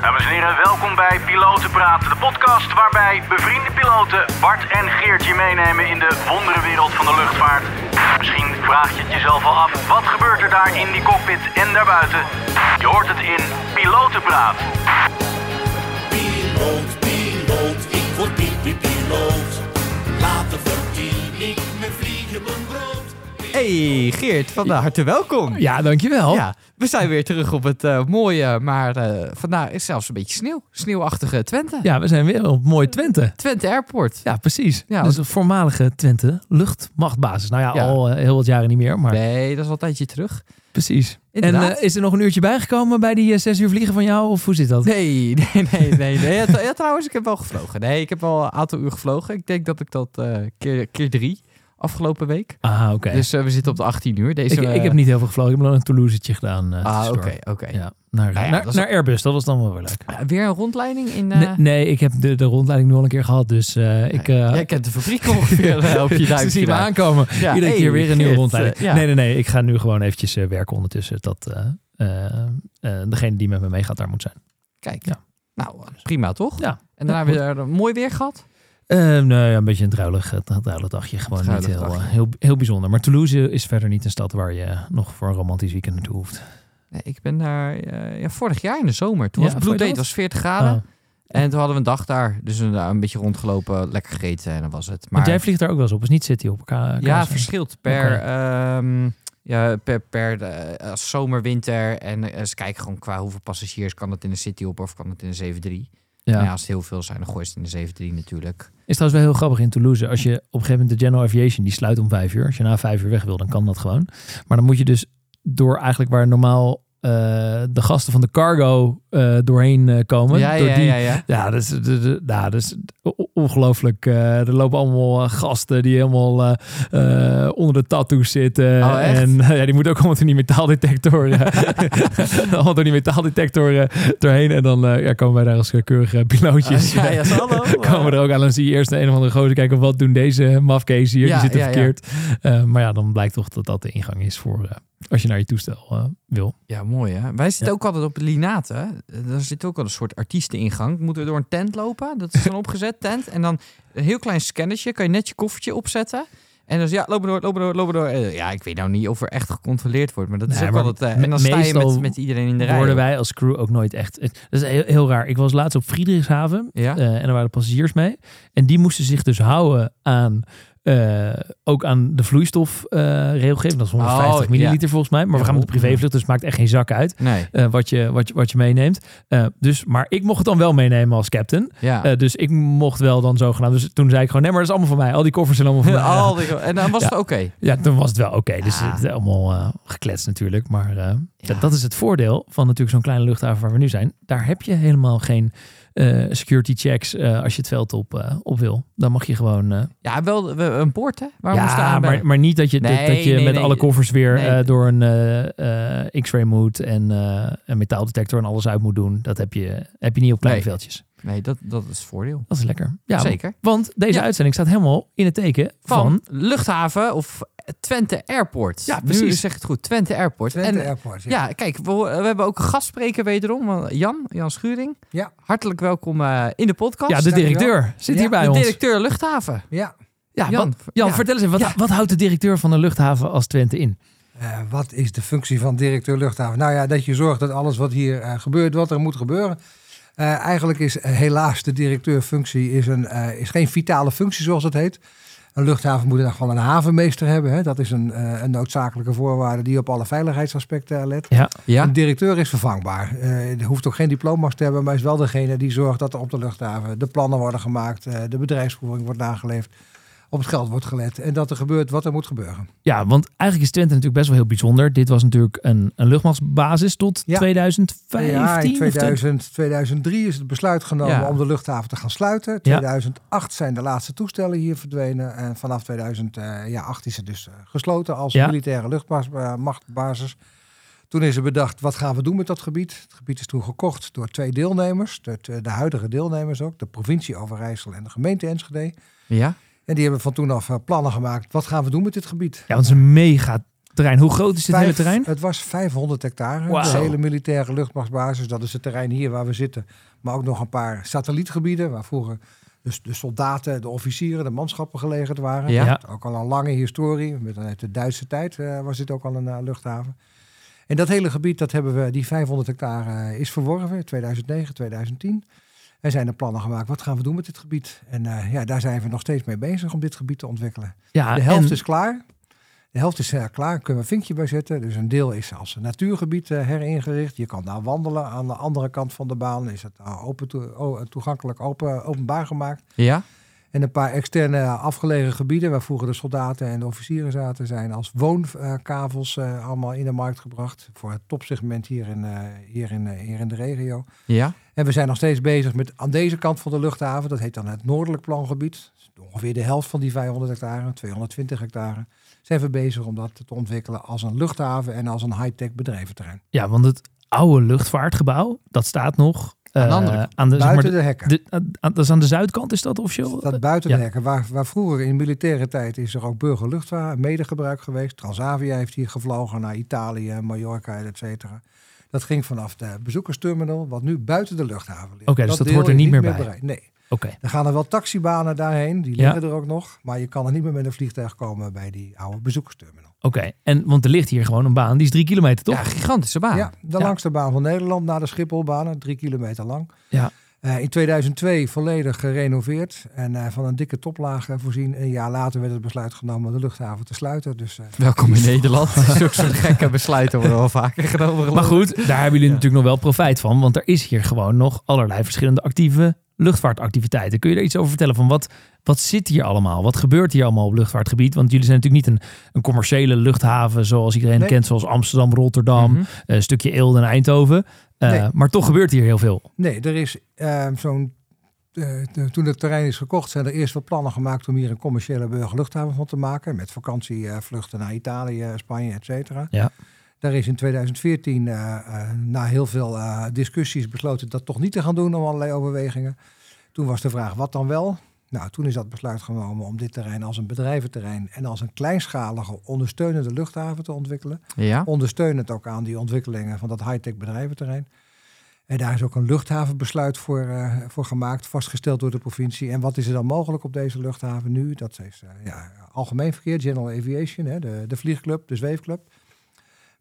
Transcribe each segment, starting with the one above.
Dames en heren, welkom bij Piloten Praten, de podcast waarbij bevriende piloten Bart en Geert je meenemen in de wonderenwereld van de luchtvaart. Misschien vraag je het jezelf al af, wat gebeurt er daar in die cockpit en daarbuiten? Je hoort het in Piloten Praat. Piloot, piloot, ik word piep, piloot. Later verdien ik mijn vliegen mijn brood. Hey Geert, van harte welkom. Ja, dankjewel. Ja, we zijn weer terug op het eh, mooie, maar eh, vandaag is zelfs een beetje sneeuw. Sneeuwachtige Twente. Ja, we zijn weer op mooi Twente. Twente Airport. Ja, precies. Ja, dus de voormalige Twente luchtmachtbasis. Nou ja, Ja. al eh, heel wat jaren niet meer, maar Nee, dat is al een tijdje terug. precies. Inderdaad. En is er nog een uurtje bijgekomen bij die eh, zes uur vliegen van jou? Of hoe zit dat? Nee, nee, nee, nee. nee. Ja, trouwens, ik heb wel gevlogen. Nee, ik heb wel een aantal uur gevlogen. Ik denk dat ik dat keer, keer drie afgelopen week. Ah, oké. Dus eh, we zitten op de 18 uur. Deze, ik, ik heb eh, niet heel veel gevlogen. Ik heb nog een Toulouse'tje gedaan. eh, Ah, oké, oké. Ja, naar, Nou ja, naar, Airbus. Dat was dan wel weer leuk. Eh, Weer een rondleiding in... eh, Nee, nee, ik heb de, de rondleiding nu al een keer gehad. Dus eh, ik... eh, Jij kent de fabriek ongeveer eh, op je Ze duimpje. zien me aankomen. Ja, Iedere hey, keer weer een nieuwe rondleiding. eh, ja. Nee, nee, nee. Ik ga nu gewoon eventjes eh, werken ondertussen. Dat eh, eh, eh, degene die met me meegaat daar moet zijn. Kijk, Ja. nou eh, prima toch? Ja. En daarna weer een mooi weer gehad? Eh, nee, een beetje een druilig, eh, druilig dagje. Gewoon niet heel, eh, heel, heel bijzonder. Maar Toulouse is verder niet een stad waar je nog voor een romantisch weekend naartoe hoeft. Nee, ik ben daar eh, ja, vorig jaar in de zomer. Toen Ja, was het bloeddate, dat? was 40 graden. Ah, En toen hadden we een dag daar. Dus we daar een beetje rondgelopen, lekker gegeten en dan was het. Maar want jij vliegt daar ook wel eens op. is niet City op elkaar. ja, verschilt per, ehm, ja, per, per zomer, winter. En ze kijken gewoon qua hoeveel passagiers kan het in de City op of kan het in de 7-3. Ja. Nou ja, als het heel veel zijn, dan gooi je het in de 7-3 natuurlijk. Is trouwens wel heel grappig in Toulouse. Als je op een gegeven moment de General Aviation, die sluit om vijf uur. Als je na vijf uur weg wil, dan kan dat gewoon. Maar dan moet je dus door eigenlijk waar normaal eh, de gasten van de cargo eh, doorheen eh, komen. Ja, door ja, die, ja, ja. Ja, ja, dat is o- ongelooflijk. Eh, er lopen allemaal gasten die helemaal onder de tattoos zitten. Oh? En ja, die moeten ook allemaal door die metaaldetector. allemaal door die metaaldetector doorheen. En dan ja, komen wij daar als keurige pilootjes. ja, ja, zo, hallo. komen we er ook aan. Dan zie je eerst de een of andere gozer kijken. Wat doen deze mafkees hier? Ja, die zitten ja, ja. verkeerd. Maar ja, dan blijkt toch dat dat de ingang is voor... als je naar je toestel wil. Ja, mooi hè. Wij zitten Ja. ook altijd op Linaten. Daar zit ook al een soort artiesteningang. Moeten we door een tent lopen. Dat is dan opgezet, tent. En dan een heel klein scannertje. Kan je net je koffertje opzetten. En dus ja, lopen door, lopen door, lopen door. Eh, Ja, ik weet nou niet of er echt gecontroleerd wordt. Maar dat is Nee, ook altijd... eh, en dan sta je met, met iedereen in de rij. Worden wij als crew ook nooit echt... Het, dat is heel, heel raar. Ik was laatst op Friedrichshaven. Ja? eh, en er waren passagiers mee. En die moesten zich dus houden aan... eh, ook aan de vloeistofregelgeving. dat is 150 Oh, milliliter volgens mij. Maar Ja, we gaan met de privévlucht, dus het maakt echt geen zak uit. Nee. eh, wat, je, wat, je, wat je meeneemt. Eh, dus, maar ik mocht het dan wel meenemen als captain. Ja. Eh, dus ik mocht wel dan zogenaamd. Dus toen zei ik gewoon, nee, maar dat is allemaal van mij. Al die koffers zijn allemaal van mij. Al die- en dan was het oké. Ja, toen was het wel oké. Dus het is allemaal eh, gekletst natuurlijk. Maar eh, dat, dat is het voordeel van natuurlijk zo'n kleine luchthaven waar we nu zijn. Daar heb je helemaal geen eh, security checks eh, als je het veld op, eh, op wil. Dan mag je gewoon... eh, Ja, wel we- een poort hè? Waar we ja, aanbellen. maar, maar niet dat je, dat- Nee, dat je nee, met nee. alle koffers weer eh, door een eh, eh, x-ray moet en eh, een metaaldetector en alles uit moet doen. Dat heb je, heb je niet op kleine veldjes. Nee, dat, dat is het voordeel. Dat is lekker. Ja, Zeker. Want deze Ja. uitzending staat helemaal in het teken Van, van... luchthaven of Twente Airport. Ja, Nu precies. zeg ik het goed. Twente Airport. Twente en, Airport, ja. Ja, kijk, we, we hebben ook een gastspreker wederom. Jan, Jan Schuring. Ja. Hartelijk welkom eh, in de podcast. Ja, de directeur zit Ja, hier bij de ons. directeur luchthaven. Ja, Ja, Jan, wat- Jan ja. vertel eens even, wat, Ja. wat houdt de directeur van een luchthaven als Twente in? eh, wat is de functie van directeur luchthaven? Nou ja, dat je zorgt dat alles wat hier eh, gebeurt, wat er moet gebeuren. Eh, eigenlijk is eh, helaas de directeurfunctie is een, eh, is geen vitale functie zoals het heet. Een luchthaven moet ieder geval een havenmeester hebben. Hè? Dat is een, een noodzakelijke voorwaarde die op alle veiligheidsaspecten let. Ja, Ja, Een directeur is vervangbaar. Er hoeft ook geen diploma's te hebben, maar is wel degene die zorgt dat er op de luchthaven de plannen worden gemaakt, de bedrijfsvoering wordt nageleefd, op het geld wordt gelet en dat er gebeurt wat er moet gebeuren. ja, want eigenlijk is Twente natuurlijk best wel heel bijzonder. Dit was natuurlijk een, een luchtmachtsbasis tot Ja. 2015. Ja, in of 2000, 2003 is het besluit genomen Ja. om de luchthaven te gaan sluiten. 2008 zijn de laatste toestellen hier verdwenen. En vanaf 2008 is het dus eh, gesloten als militaire luchtmachtbasis. Toen is er bedacht, wat gaan we doen met dat gebied? Het gebied is toen gekocht door twee deelnemers. De, de huidige deelnemers ook. De provincie Overijssel en de gemeente Enschede. ja. En die hebben van toen af eh, plannen gemaakt. Wat gaan we doen met dit gebied? Ja, want het is een mega terrein. Hoe groot is dit hele terrein? Het was 500 hectare. De hele militaire luchtmachtbasis. Dat is het terrein hier waar we zitten. Maar ook nog een paar satellietgebieden. Waar vroeger dus de soldaten, de officieren, de manschappen gelegerd waren. Ja. Ook al een lange historie. Met uit de Duitse tijd eh, was dit ook al een eh, luchthaven. En dat hele gebied, dat hebben we, die 500 hectare eh, is verworven in 2009, 2010. Er zijn er plannen gemaakt. Wat gaan we doen met dit gebied? En eh, ja, daar zijn we nog steeds mee bezig om dit gebied te ontwikkelen. Ja, De helft en- is klaar. De helft is eh, klaar, kunnen we een vinkje bij zetten. Dus een deel is als een natuurgebied eh, heringericht. Je kan daar wandelen. Aan de andere kant van de baan is het open toe- o- toegankelijk open, openbaar gemaakt. Ja? En een paar externe afgelegen gebieden waar vroeger de soldaten en de officieren zaten, zijn als woonkavels eh, allemaal in de markt gebracht. Voor het topsegment hier in, eh, hier, in, eh, hier in de regio. Ja? En we zijn nog steeds bezig met aan deze kant van de luchthaven, dat heet dan het noordelijk plangebied. Ongeveer de helft van die 500 hectare, 220 hectare. Zijn we bezig om dat te ontwikkelen als een luchthaven en als een high-tech bedrijventerrein. Ja, want het oude luchtvaartgebouw, dat staat nog Aan de eh, andere- aan de, zeg maar, Buiten de, hekken. de- aan- dat is aan de zuidkant, is dat officieel? Dat buiten Ja. de hekken. Waar, waar vroeger in militaire tijd is er ook burgerluchtvaart medegebruik geweest. Transavia heeft hier gevlogen naar Italië, Mallorca, et cetera. Dat ging vanaf de bezoekersterminal, wat nu buiten de luchthaven ligt. Oké, dus dat hoort er niet meer bij. bereid. Nee. Oké. Er gaan er wel taxibanen daarheen, die Ja. liggen er ook nog. Maar je kan er niet meer met een vliegtuig komen bij die oude bezoekersterminal. Oké, en want er ligt hier gewoon een baan, die is drie kilometer, toch? Ja, gigantische baan. Ja, de Ja. langste baan van Nederland na de Schipholbanen, drie kilometer lang. Ja. Eh, in 2002 volledig gerenoveerd en eh, van een dikke toplaag eh, voorzien. Een jaar later werd het besluit genomen om de luchthaven te sluiten. Dus eh, Welkom in Nederland. Zulke soort gekke besluiten worden wel vaker genomen. Maar goed, daar hebben jullie natuurlijk nog wel profijt van. Want er is hier gewoon nog allerlei verschillende actieve luchtvaartactiviteiten. Kun je er iets over vertellen van wat, wat zit hier allemaal? Wat gebeurt hier allemaal op luchtvaartgebied? Want jullie zijn natuurlijk niet een, een commerciële luchthaven zoals iedereen Nee. kent. Zoals Amsterdam, Rotterdam, Mhm. een stukje Eelde en Eindhoven. Eh, Nee. Maar toch gebeurt hier heel veel. nee, er is eh, zo'n. eh, toen het terrein is gekocht, zijn er eerst wat plannen gemaakt om hier een commerciële burgerluchthaven van te maken. Met vakantievluchten naar Italië, Spanje, et cetera. Ja. Daar is in 2014, eh, eh, na heel veel eh, discussies, besloten dat toch niet te gaan doen om allerlei overwegingen. Toen was de vraag, wat dan wel? Nou, toen is dat besluit genomen om dit terrein als een bedrijventerrein en als een kleinschalige ondersteunende luchthaven te ontwikkelen. Ja? Ondersteunend ook aan die ontwikkelingen van dat high-tech bedrijventerrein. En daar is ook een luchthavenbesluit voor, voor gemaakt, vastgesteld door de provincie. En wat is er dan mogelijk op deze luchthaven nu? Dat is ja, algemeen verkeer, General Aviation, hè, de, de vliegclub, de zweefclub.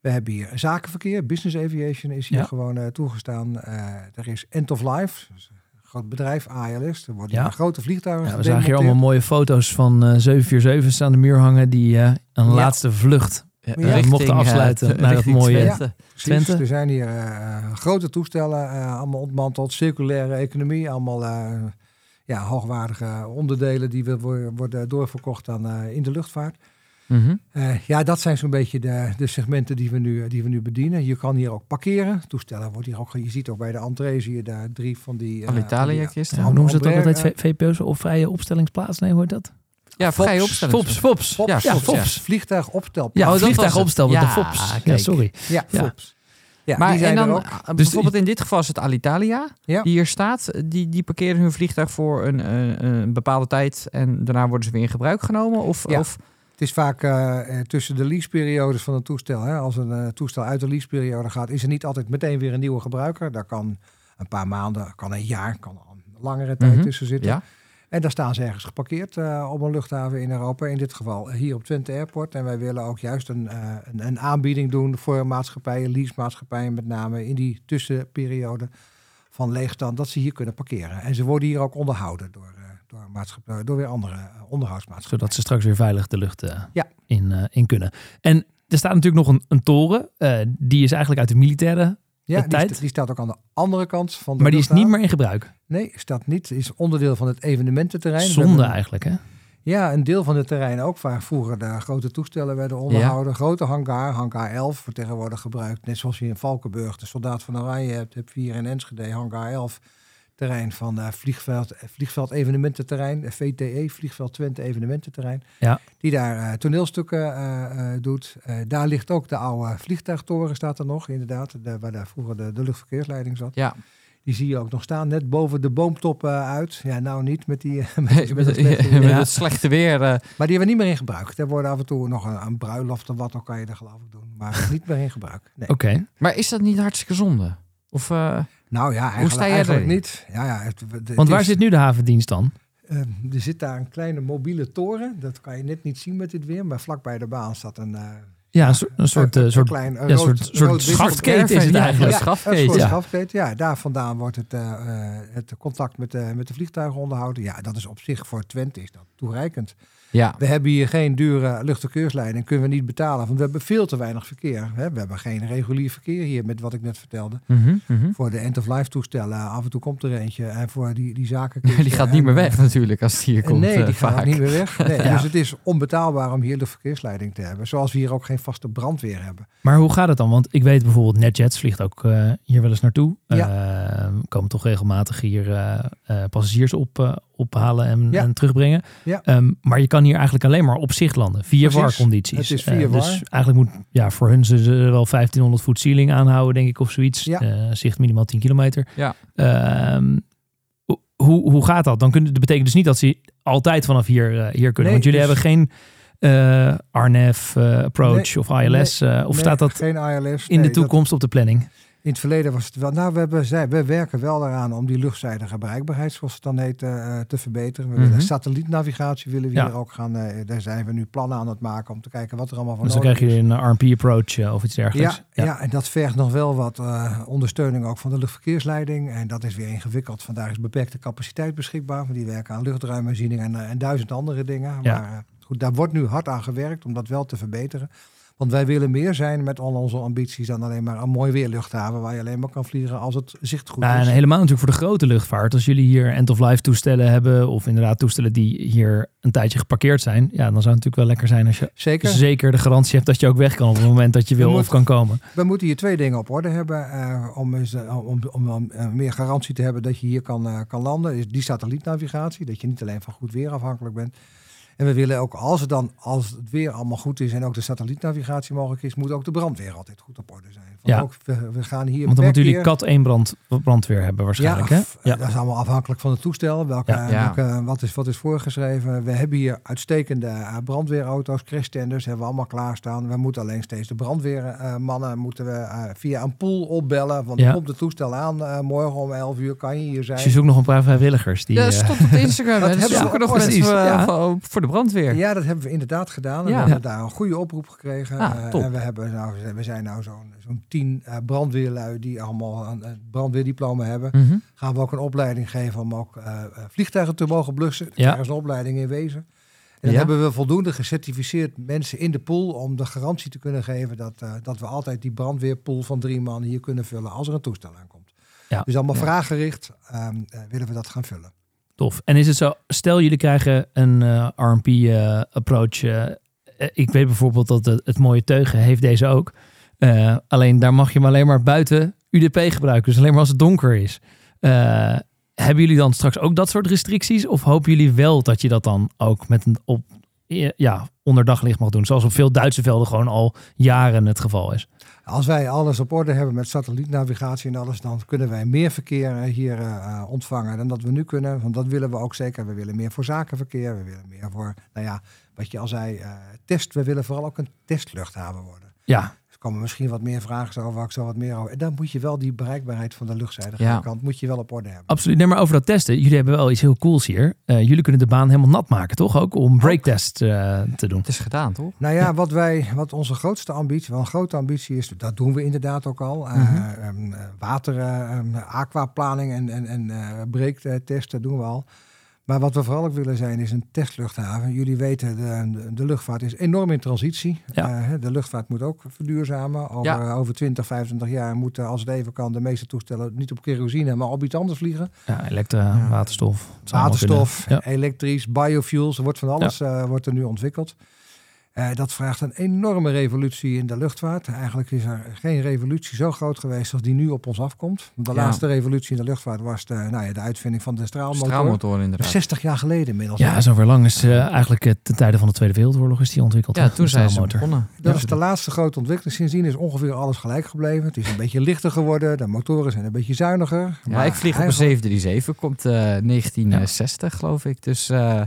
We hebben hier zakenverkeer, business aviation is hier Ja. gewoon eh, toegestaan. Eh, er is end of life, dus een groot bedrijf, ALS. Er worden Ja. hier grote vliegtuigen Ja, we zagen hier allemaal mooie foto's van eh 747's aan de muur hangen. Die eh, een Ja. laatste vlucht Ja. Richting, mochten eh, afsluiten naar dat mooie- Twente. Twente. Er zijn hier eh, grote toestellen, eh, allemaal ontmanteld, circulaire economie, allemaal eh, ja, hoogwaardige onderdelen die worden doorverkocht aan, eh, in de luchtvaart. Mhm. Eh, ja, dat zijn zo'n beetje de, de segmenten die we, nu, die we nu bedienen. Je kan hier ook parkeren. Toestellen wordt hier ook, je ziet ook bij de entree zie je daar drie van die. eh, Alitalia van die- kisten. Ja, hoe noemen ze dat ook altijd? VPO's of vrije opstellingsplaats? Nee, hoe heet dat? Ja, Fops. vrije opstelling. Fops, Fops. Fops, Ja, Ja, Fops, Fops. ja. Vliegtuig opstel. Ja, Oh, vliegtuig was het. opstel met de Ja, Fops. Ja, sorry. Ja, Ja. Fops. Ja, Maar die zijn en er dan, ook. eh, Dus bijvoorbeeld in dit geval is het Alitalia Ja. die hier staat. Die, die parkeren hun vliegtuig voor een, een, een bepaalde tijd en daarna worden ze weer in gebruik genomen? Of, Ja. of Het is vaak eh, eh, tussen de leaseperiodes van een toestel. Hè, als een eh, toestel uit de leaseperiode gaat, is er niet altijd meteen weer een nieuwe gebruiker. Daar kan een paar maanden, kan een jaar, kan een langere tijd Mhm. tussen zitten. ja? En daar staan ze ergens geparkeerd op een luchthaven in Europa. In dit geval hier op Twente Airport. En wij willen ook juist een, een, een aanbieding doen voor maatschappijen, leasemaatschappijen met name, in die tussenperiode van leegstand, dat ze hier kunnen parkeren. En ze worden hier ook onderhouden door, door, maatschappij, door weer andere eh, onderhoudsmaatschappijen. Zodat ze straks weer veilig de lucht eh, Ja. in, eh, in kunnen. En er staat natuurlijk nog een, een toren. die is eigenlijk uit de militaire. Ja, die, tijd? die staat ook aan de andere kant van de Maar die is niet meer in gebruik. Nee, staat niet. Is onderdeel van het evenemententerrein. Zonde eigenlijk, hè? Ja, een deel van het terrein ook, waar vroeger de grote toestellen werden onderhouden. Grote hangar, hangar 11, wordt tegenwoordig gebruikt. Net zoals je in Valkenburg de Soldaat van Oranje hebt, heb je hier in Enschede hangar 11. Terrein van eh, vliegveld, eh, vliegveld evenemententerrein, eh, VTE, Vliegveld Twente evenemententerrein. Ja. Die daar toneelstukken doet. Daar ligt ook de oude vliegtuigtoren, staat er nog inderdaad. De, waar daar vroeger de, de luchtverkeersleiding zat. Ja. Die zie je ook nog staan, net boven de boomtop uit. Ja, nou niet met die... met, Met, het slechte weer. het slechte weer. Maar die hebben we niet meer in gebruik. Er worden af en toe nog een, een bruiloft of wat, dan kan je er geloof ik doen. Maar niet meer in gebruik. Nee. Oké. maar is dat niet hartstikke zonde? Of, Nou ja, eigenlijk, sta jij eigenlijk erin? niet. Ja, ja, het, het Want waar is- zit nu de havendienst dan? eh, er zit daar een kleine mobiele toren. Dat kan je net niet zien met dit weer. Maar vlakbij de baan staat een... Ja, een, soort- een soort, soort klein, een ja, rood- soort, rood- schaftketen is het eigenlijk. ja. Een soort ja. Ja, daar vandaan wordt het, eh, eh, het contact met, de met de vliegtuigen onderhouden. Ja, dat is op zich voor Twente is dat toereikend. Ja. We hebben hier geen dure luchtverkeersleiding, kunnen we niet betalen, want we hebben veel te weinig verkeer. Hè? We hebben geen regulier verkeer hier met wat ik net vertelde. Mhm, mhm. Voor de end-of-life toestellen, af en toe komt er eentje. En voor die, die zaken... Die gaat niet meer weg natuurlijk als die hier komt. Nee, eh, die gaat vaak. niet meer weg. Nee, Ja. Dus het is onbetaalbaar om hier de verkeersleiding te hebben. Zoals we hier ook geen vaste brandweer hebben. Maar hoe gaat het dan? Want ik weet bijvoorbeeld, NetJets vliegt ook eh, hier wel eens naartoe. Ja. Eh, komen toch regelmatig hier eh, eh, passagiers op, eh, ophalen en, Ja. en terugbrengen. Ja. Ehm, maar je kan hier eigenlijk alleen maar op zicht landen, via. VAR-condities. Het is via Dus VAR. eigenlijk moet, ja, voor hun ze wel 1500 voet ceiling aanhouden, denk ik, of zoiets. Ja. Eh, zicht minimaal 10 kilometer. Ja. Ehm, ho- hoe, hoe gaat dat? Dan kunnen, dat betekent dus niet dat ze altijd vanaf hier, eh, hier kunnen. Nee, want jullie dus- hebben geen eh RNF approach Nee, of ILS. of Nee, staat dat Geen ILS. in Nee, de dat- toekomst op de planning? In het verleden was het wel. Nou, we, hebben, we werken wel eraan om die luchtzijdige bereikbaarheid, zoals het dan heet, eh, te verbeteren. We Mhm. willen satellietnavigatie willen we Ja. hier ook gaan. eh, daar zijn we nu plannen aan het maken om te kijken wat er allemaal van Dus dan krijg je een RP-approach eh, of iets dergelijks. Ja, ja. en dat vergt nog wel wat eh, ondersteuning ook van de luchtverkeersleiding. En dat is weer ingewikkeld. Vandaar is beperkte capaciteit beschikbaar. Want die werken aan luchtruimherziening en, eh, en duizend andere dingen. Ja. Maar eh, goed, daar wordt nu hard aan gewerkt om dat wel te verbeteren. Want wij willen meer zijn met al onze ambities dan alleen maar een mooi weerluchthaven waar je alleen maar kan vliegen als het zicht goed Nou, is. en helemaal natuurlijk voor de grote luchtvaart. Als jullie hier end-of-life toestellen hebben, of inderdaad toestellen die hier een tijdje geparkeerd zijn, ja, dan zou het natuurlijk wel lekker zijn als je Zeker. zeker de garantie hebt dat je ook weg kan op het moment dat je wil moet- of kan komen. We moeten hier twee dingen op orde hebben eh, om, eens, eh, om, om, om, eh, meer garantie te hebben dat je hier kan, kan landen. Is die satellietnavigatie, dat je niet alleen van goed weer afhankelijk bent. En we willen ook, als het dan, als het weer allemaal goed is en ook de satellietnavigatie mogelijk is, moet ook de brandweer altijd goed op orde zijn. Want Ja. ook, we, we gaan hier Want dan moeten jullie kat 1 brand, brandweer hebben waarschijnlijk. ja, hè? f- dat is allemaal afhankelijk van het toestel. Welke, Ja. Ja. welke, wat, is, wat is voorgeschreven? We hebben hier uitstekende eh, brandweerauto's, crashtenders, hebben we allemaal klaarstaan. We moeten alleen steeds de brandweermannen moeten we eh, via een pool opbellen. Want Ja. dan komt het toestel aan. eh, morgen om 11 uur kan je hier zijn. Dus je zoekt nog een paar vrijwilligers. Die, Ja, eh, stond op de Instagram. Dat. Dus hebben we nog mensen precies, voor, ja. De brandweer. Ja, dat hebben we inderdaad gedaan. En Ja. we hebben daar een goede oproep gekregen. Ah, Eh, en we, hebben, nou, we zijn nou zo'n zo'n tien eh, brandweerlui die allemaal een, een brandweerdiploma hebben. Mhm. gaan we ook een opleiding geven om ook eh, eh, vliegtuigen te mogen blussen. Ja. Daar is een opleiding in wezen. En dan Ja. hebben we voldoende gecertificeerd mensen in de pool om de garantie te kunnen geven dat, eh, dat we altijd die brandweerpool van drie man hier kunnen vullen als er een toestel aankomt. Ja. Dus allemaal vraaggericht ehm, eh, willen we dat gaan vullen. Tof. En is het zo, stel jullie krijgen een eh, RP-approach. eh, ik weet bijvoorbeeld dat het, mooie teugen heeft deze ook. Eh, alleen daar mag je hem alleen maar buiten UDP gebruiken. Dus alleen maar als het donker is. Eh, hebben jullie dan straks ook dat soort restricties? Of hopen jullie wel dat je dat dan ook met een op, ja, onder daglicht mag doen? Zoals op veel Duitse velden gewoon al jaren het geval is. Als wij alles op orde hebben met satellietnavigatie en alles, dan kunnen wij meer verkeer eh, hier eh, eh, ontvangen dan dat we nu kunnen. Want dat willen we ook zeker. We willen meer voor zakenverkeer. We willen meer voor, nou ja, wat je al zei, test. We willen vooral ook een testluchthaven worden. Ja, komen misschien wat meer vragen over, waar ik zo wat meer over. En dan moet je wel die bereikbaarheid van de luchtzijdige Ja. kant moet je wel op orde hebben. absoluut. Nee, maar over dat testen. Jullie hebben wel iets heel cools hier. Eh, jullie kunnen de baan helemaal nat maken, toch? Ook om breaktest eh te doen. Het is gedaan, toch? Nou ja, wat wij, wat onze grootste ambitie, wel een grote ambitie is, dat doen we inderdaad ook al. eh, Mhm. ehm, eh, water, ehm, aquaplaning en, en, en breektesten doen we al. Maar wat we vooral ook willen zijn is een testluchthaven. Jullie weten, de, de, luchtvaart is enorm in transitie. Ja. Eh, de luchtvaart moet ook verduurzamen. Over, Ja. over 20, 25 jaar moeten, als het even kan, de meeste toestellen niet op kerosine, maar op iets anders vliegen. Ja, elektra, waterstof. Waterstof. Ja. elektrisch, biofuels, er wordt van alles eh, wordt er nu ontwikkeld. Eh, dat vraagt een enorme revolutie in de luchtvaart. Eigenlijk is er geen revolutie zo groot geweest als die nu op ons afkomt. De Ja. laatste revolutie in de luchtvaart was de, nou ja, de uitvinding van de straalmotor. Straalmotoren inderdaad. 60 jaar geleden inmiddels. Ja, zover lang is eh, eigenlijk eh, ten tijde van de Tweede Wereldoorlog is die ontwikkeld. Ja, toen de zijn ze straalmotor. begonnen. Dat Ja. is de laatste grote ontwikkeling. Sindsdien is ongeveer alles gelijk gebleven. Het is een beetje lichter geworden. De motoren zijn een beetje zuiniger. Ja, Maar ik vlieg op een eigenlijk- 737, komt eh 1960 geloof ik. Dus, eh,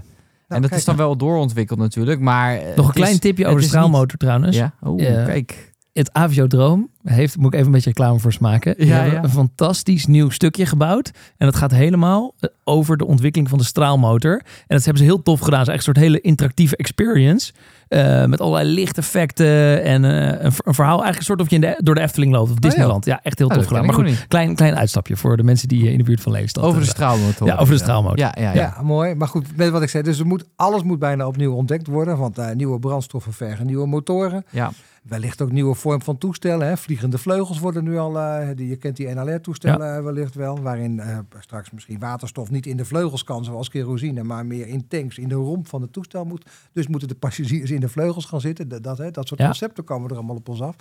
en dat kijk, is dan wel doorontwikkeld natuurlijk, maar... eh, Nog een klein is- tipje over de niet- straalmotor trouwens. Ja, oh, Ja. kijk. Het Aviodroom heeft, moet ik even een beetje reclame voor smaken. Ja, hebben ja. een fantastisch nieuw stukje gebouwd. En dat gaat helemaal eh, over de ontwikkeling van de straalmotor. En dat hebben ze heel tof gedaan. Het is echt een soort hele interactieve experience. Eh, met allerlei lichteffecten en eh, een, verhaal. Eigenlijk een soort of je in de, door de Efteling loopt of Disneyland. Ja, echt heel Oh, tof gedaan. Maar goed, klein, klein uitstapje voor de mensen die in de buurt van Lelystad Over de straalmotor. Ja, over de straalmotor. Ja, ja, ja. Ja, mooi. Maar goed, met wat ik zei. Dus er moet, alles moet bijna opnieuw ontdekt worden. Want eh, nieuwe brandstoffen vergen nieuwe motoren. Ja. Wellicht ook nieuwe vorm van toestellen. Hè. Vliegende vleugels worden nu al... eh, die, je kent die NLR-toestellen eh, wellicht wel. Waarin eh, straks misschien waterstof niet in de vleugels kan zoals kerosine. Maar meer in tanks in de romp van het toestel moet. Dus moeten de passagiers in de vleugels gaan zitten. Dat, dat, hè, dat soort Ja. concepten komen er allemaal op ons af.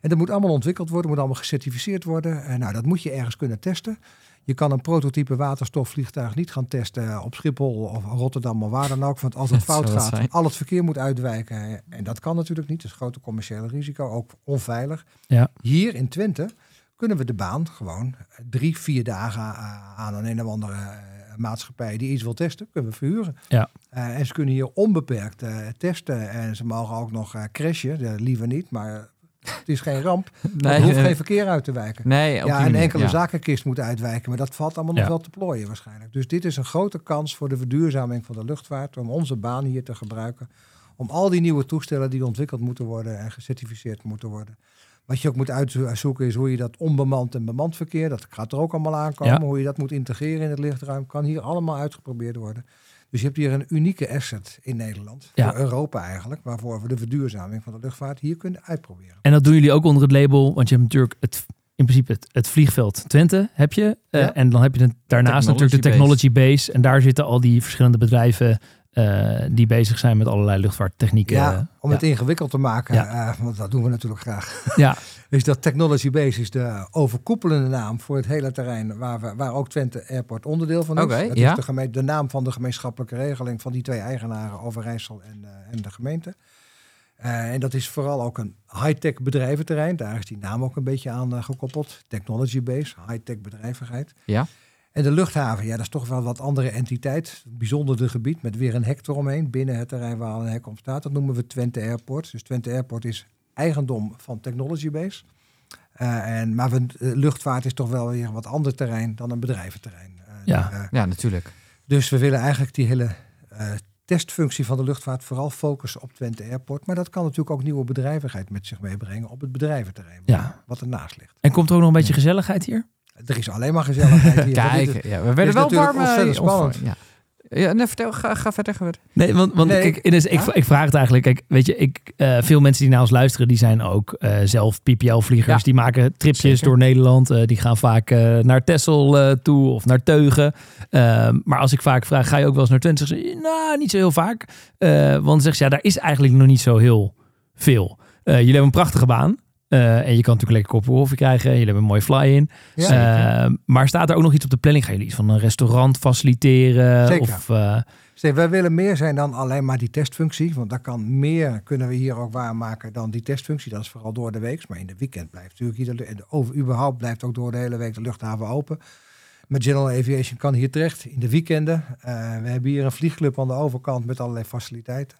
En dat moet allemaal ontwikkeld worden. moet allemaal gecertificeerd worden. En nou, dat moet je ergens kunnen testen. Je kan een prototype waterstofvliegtuig niet gaan testen op Schiphol of Rotterdam of waar dan ook. Want als het Dat fout gaat, al het verkeer moet uitwijken. En dat kan natuurlijk niet. Dat is een grote commerciële risico, ook onveilig. Ja. Hier in Twente kunnen we de baan gewoon drie, vier dagen aan een, een of andere eh, maatschappij die iets wil testen, kunnen we verhuren. Ja. Eh, en ze kunnen hier onbeperkt eh, testen. En ze mogen ook nog crashen. Liever niet, maar het is geen ramp. Nee, er hoeft eh, geen verkeer uit te wijken. nee, Ja, een enkele ja. zakenkist moet uitwijken, maar dat valt allemaal nog Ja. wel te plooien waarschijnlijk. Dus dit is een grote kans voor de verduurzaming van de luchtvaart, om onze baan hier te gebruiken. Om al die nieuwe toestellen die ontwikkeld moeten worden en gecertificeerd moeten worden. Wat je ook moet uitzoeken is hoe je dat onbemand en bemand verkeer, dat gaat er ook allemaal aankomen, Ja. hoe je dat moet integreren in het lichtruim, kan hier allemaal uitgeprobeerd worden. Dus je hebt hier een unieke asset in Nederland, Ja. voor Europa eigenlijk, waarvoor we de verduurzaming van de luchtvaart hier kunnen uitproberen. En dat doen jullie ook onder het label, want je hebt natuurlijk het, in principe het, het vliegveld Twente heb je. eh. En dan heb je het, daarnaast natuurlijk de technology base. En daar zitten al die verschillende bedrijven die bezig zijn met allerlei luchtvaarttechnieken. Ja, om ja. het ingewikkeld te maken, Ja. eh, want dat doen we natuurlijk graag. Ja, is dat Technology Base is de overkoepelende naam voor het hele terrein waar, we, waar ook Twente Airport onderdeel van is. Oké, dat ja. is de, naam van de gemeenschappelijke regeling van die twee eigenaren, Overijssel en, eh, en de gemeente. Eh, en dat is vooral ook een high-tech bedrijventerrein. Daar is die naam ook een beetje aan eh, gekoppeld. Technology Base, high-tech bedrijvigheid. Ja. En de luchthaven, ja, dat is toch wel wat andere entiteit. Bijzonder gebied met weer een hek eromheen binnen het terrein waar al een hek om staat. Dat noemen we Twente Airport. Dus Twente Airport is eigendom van Technology Base. Eh, en, maar we, luchtvaart is toch wel weer een wat ander terrein dan een bedrijventerrein. Eh, Ja. eh, Ja, natuurlijk. dus we willen eigenlijk die hele testfunctie van de luchtvaart vooral focussen op Twente Airport. Maar dat kan natuurlijk ook nieuwe bedrijvigheid met zich meebrengen op het bedrijventerrein. Ja. Wat ernaast ligt. en komt er ook nog een beetje gezelligheid hier? Er is alleen maar gezelligheid hier. Kijk, ja, we werden wel warm. eh, ontzettend of- spannend. Ja. Ja, nee, vertel, ga, ga verder. Nee, want, want Nee. kijk, Ines, ik, Ja? ik vraag het eigenlijk. Kijk, weet je, ik, eh, veel mensen die naar ons luisteren, die zijn ook eh, zelf PPL-vliegers. Ja. Die maken tripjes Zeker. door Nederland. eh, die gaan vaak eh, naar Texel toe of naar Teugen. Ehm, maar als ik vaak vraag, ga je ook wel eens naar Twente? Zeggen ze, nou, niet zo heel vaak. Eh, want dan zeggen ze, ja, daar is eigenlijk nog niet zo heel veel. Eh, jullie hebben een prachtige baan. Eh, en je kan natuurlijk lekker kopje koffie krijgen. Jullie hebben een mooi fly-in. Ja. Eh, maar staat er ook nog iets op de planning? Gaan jullie iets van een restaurant faciliteren? Zeker. Of, eh, Zeg, wij willen meer zijn dan alleen maar die testfunctie. Want daar kan meer, kunnen we hier ook waarmaken dan die testfunctie. Dat is vooral door de week. Maar in de weekend blijft natuurlijk de, over, überhaupt blijft ook door de hele week de luchthaven open. Met General Aviation kan hier terecht in de weekenden. Eh, we hebben hier een vliegclub aan de overkant met allerlei faciliteiten.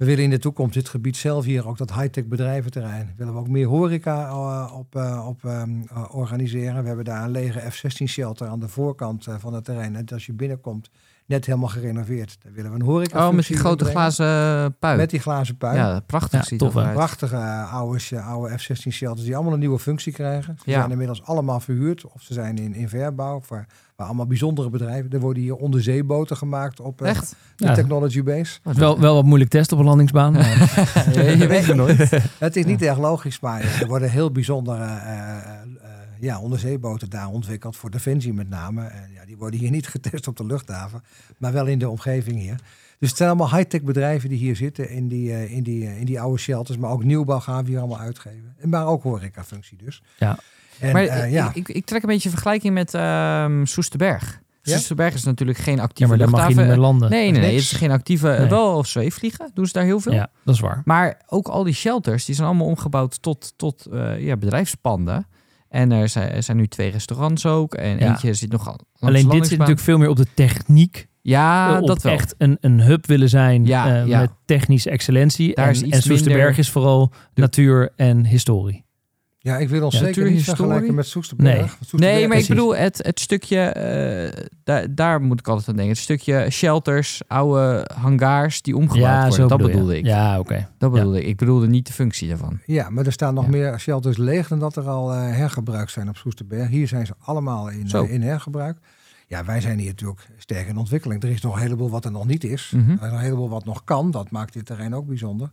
We willen in de toekomst dit gebied zelf hier ook dat high-tech bedrijventerrein. Willen we ook meer horeca eh, op, eh, op ehm, eh, organiseren. We hebben daar een lege F-16 shelter aan de voorkant van het terrein. En als je binnenkomt, net helemaal gerenoveerd. Daar willen we een horeca. Oh, met die grote glazen puik. Met die glazen puik. Ja, prachtig Ja, ziet tof. Prachtige eh, oude, oude F-16 shelters die allemaal een nieuwe functie krijgen. Ze Ja. zijn inmiddels allemaal verhuurd of ze zijn in, in verbouw. Waar, waar allemaal bijzondere bedrijven. Er worden hier onderzeeboten gemaakt op eh, Echt? de Ja. Technology Base. wel, wel wat moeilijk testen op een landingsbaan. maar- je, je weet het nooit. Het is niet erg logisch, maar er worden heel bijzondere eh, ja, onderzeeboten daar ontwikkeld. Voor Defensie met name. En ja, die worden hier niet getest op de luchthaven, maar wel in de omgeving hier. Dus het zijn allemaal high-tech bedrijven die hier zitten in die, eh, in, die, eh, in die oude shelters. Maar ook nieuwbouw gaan we hier allemaal uitgeven. En maar ook horeca-functie dus. Ja. En, maar eh, ik- ja. ik, ik trek een beetje een vergelijking met ehm Soesterberg. Ja? Soesterberg is natuurlijk geen Ja, actieve maar daar mag je luchthaven. niet meer landen. Nee, nee, nee. Het is geen actieve... Nee. Wel zweefvliegen doen ze daar heel veel. Ja, dat is waar. Maar ook al die shelters, die zijn allemaal omgebouwd tot, tot eh, ja, bedrijfspanden. En er zijn, er zijn nu twee restaurants ook. En Ja. eentje zit nog al. langs Alleen dit zit natuurlijk veel meer op de techniek. Ja, op dat wel. echt een, een hub willen zijn Ja, eh, ja. met technische excellentie. Daar en, is iets en minder- is vooral natuur en historie. Ja, ik wil ons Ja, zeker niet natuurhistorie. vergelijken met Soesterberg. Nee. Soesterberg Nee, maar ik bedoel het, het stukje, eh, daar, daar moet ik altijd aan denken. Het stukje shelters, oude hangars die omgebouwd Ja, worden. Dat bedoel bedoelde ik. Ja, oké. Dat bedoelde ik. Ik bedoelde niet de functie daarvan. Ja, maar er staan nog Ja. meer shelters leeg dan dat er al eh, hergebruikt zijn op Soesterberg. Hier zijn ze allemaal in, eh, in hergebruik. Ja, wij zijn hier natuurlijk sterk in ontwikkeling. Er is nog een heleboel wat er nog niet is. Mhm. Er is nog een heleboel wat nog kan. Dat maakt dit terrein ook bijzonder.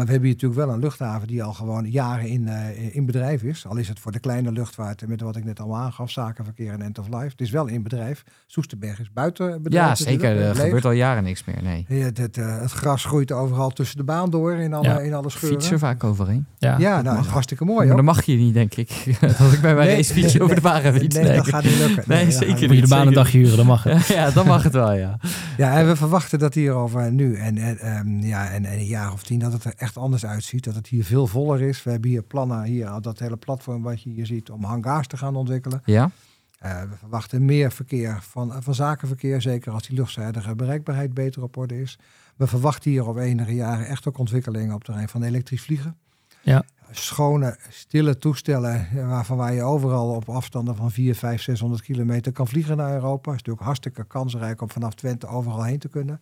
Maar we hebben hier natuurlijk wel een luchthaven die al gewoon jaren in, eh, in bedrijf is. Al is het voor de kleine luchtvaart, met wat ik net al aangaf, zakenverkeer en end of life. Het is wel in bedrijf. Soesterberg is buiten bedrijf. Ja, zeker. Er gebeurt al jaren niks meer. Nee. Ja, het, eh, het gras groeit overal tussen de baan door in alle, Ja. in alle scheuren. Fiets er vaak overheen. Ja. Ja, nou, dat is hartstikke mooi. maar dat mag je niet, denk ik. dat ik bij mijn Nee. racefiets over de baan fiets. Nee, dat gaat niet lukken. Nee, zeker niet Moet je de baan een dagje huren, dan mag het. ja, dan mag het wel, ja. Ja, en we verwachten dat hier over nu en, en, ehm, ja, en, en een jaar of tien dat het er echt anders uitziet. Dat het hier veel voller is. We hebben hier plannen, hier dat hele platform wat je hier ziet, om hangars te gaan ontwikkelen. Ja? Eh, we verwachten meer verkeer van, van zakenverkeer, zeker als die luchtzijdige bereikbaarheid beter op orde is. We verwachten hier op enige jaren echt ook ontwikkelingen op het terrein van elektrisch vliegen. Ja. Schone, stille toestellen eh, waarvan waar je overal op afstanden van 4, 5, 600 kilometer kan vliegen naar Europa. is natuurlijk hartstikke kansrijk om vanaf Twente overal heen te kunnen.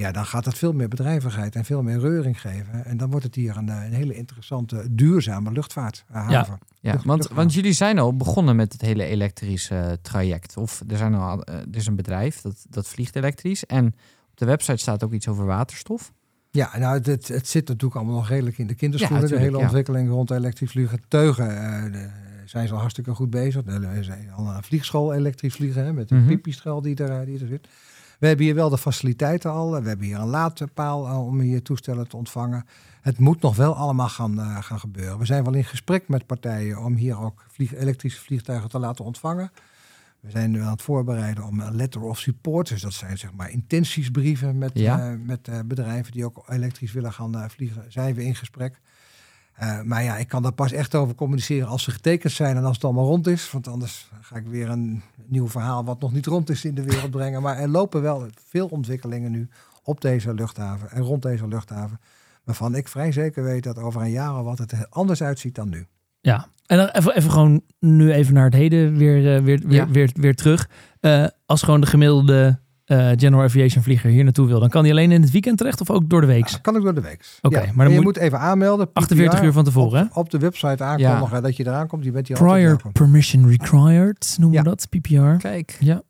Ja, dan gaat het veel meer bedrijvigheid en veel meer reuring geven. En dan wordt het hier een, eh, een hele interessante, duurzame luchtvaarthaven. Ja, Lucht- want, want jullie zijn al begonnen met het hele elektrische eh, traject. Of er, zijn al, eh, er is een bedrijf dat, dat vliegt elektrisch. En op de website staat ook iets over waterstof. Ja, nou, het, het, zit natuurlijk allemaal nog redelijk in de kinderschoenen. Ja, de hele ja. ontwikkeling rond elektrisch vliegen. Teugen eh, de- zijn ze al hartstikke goed bezig. Er zijn al een vliegschool elektrisch vliegen hè, met een Mhm. piepiestrel die er, eh, die er zit. We hebben hier wel de faciliteiten al. We hebben hier een laadpaal eh, om hier toestellen te ontvangen. Het moet nog wel allemaal gaan, eh, gaan gebeuren. We zijn wel in gesprek met partijen om hier ook vlieg, elektrische vliegtuigen te laten ontvangen. We zijn nu aan het voorbereiden om een letter of support. Dus dat zijn zeg maar intentiesbrieven met, Ja. eh, met bedrijven die ook elektrisch willen gaan vliegen. Zijn we in gesprek. Eh, maar ja, ik kan daar pas echt over communiceren als ze getekend zijn en als het allemaal rond is. Want anders ga ik weer een nieuw verhaal wat nog niet rond is in de wereld brengen. Maar er lopen wel veel ontwikkelingen nu op deze luchthaven en rond deze luchthaven. Waarvan ik vrij zeker weet dat over een jaar of wat het er anders uitziet dan nu. Ja, en dan even, even gewoon nu even naar het heden weer, eh, weer, weer, Ja. weer, weer terug. Eh, als gewoon de gemiddelde eh, General Aviation vlieger hier naartoe wil, dan kan hij alleen in het weekend terecht of ook door de week? Ja, kan ik door de week. Oké, Ja, maar dan je moet- moet even aanmelden. 48 PPR, uur van tevoren, op, op de website aankondigen dat je eraan komt. Je bent hier Prior permission required, noemen Ja. we dat, PPR. Kijk. Ja.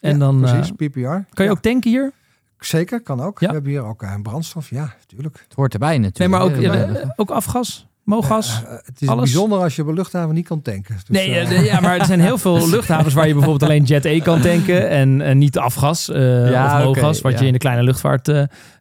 En Ja, dan eh, precies, PPR. kan je Ja, ook tanken hier? Zeker, kan ook. Ja. We hebben hier ook eh, brandstof. Ja, natuurlijk. Het hoort erbij natuurlijk. Nee, maar ook, Ja, ja, dat- eh, ook afgas, mooggas. Eh, het is alles? bijzonder als je op een luchthaven niet kan tanken. Dus, Nee, eh, eh, de- ja, maar er zijn heel veel luchthavens waar je bijvoorbeeld alleen Jet E kan tanken en, en niet afgas eh Ja, of hooggas, oké, wat ja. je in de kleine luchtvaart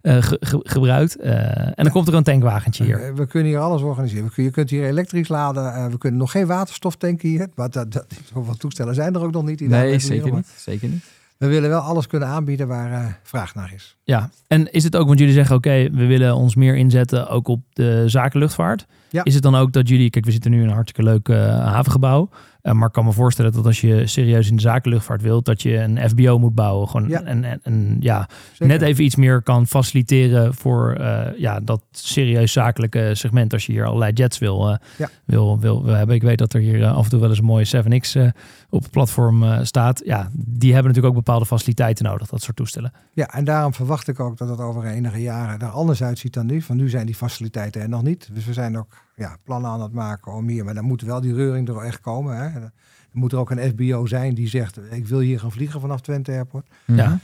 ge- ge- gebruikt. Eh, en dan komt er een tankwagentje hier. we kunnen hier alles organiseren. Je kunt hier elektrisch laden. we kunnen nog geen waterstof tanken hier. Maar dat, dat, zoveel toestellen zijn er ook nog niet. daar Nee, zeker niet. Zeker niet. We willen wel alles kunnen aanbieden waar eh, vraag naar is. Ja, en is het ook, want jullie zeggen oké, we willen ons meer inzetten ook op de zakenluchtvaart. Ja. Is het dan ook dat jullie, kijk we zitten nu in een hartstikke leuk eh, havengebouw. Eh, maar ik kan me voorstellen dat als je serieus in de zakenluchtvaart wilt, dat je een FBO moet bouwen. Gewoon Ja. en, en, en ja, Zeker. net even iets meer kan faciliteren voor eh, ja, dat serieus zakelijke segment. Als je hier allerlei jets wil, eh, Ja. wil, wil, wil hebben. Ik weet dat er hier af en toe wel eens een mooie 7X eh, op het platform staat. Ja, die hebben natuurlijk ook bepaalde faciliteiten nodig, dat soort toestellen. Ja, en daarom verwacht ik ook dat het over enige jaren er anders uitziet dan nu. Van nu zijn die faciliteiten er nog niet. Dus we zijn ook ja, plannen aan het maken om hier. Maar dan moet wel die reuring er echt komen. Hè. Er moet er ook een FBO zijn die zegt, ik wil hier gaan vliegen vanaf Twente Airport. Ja.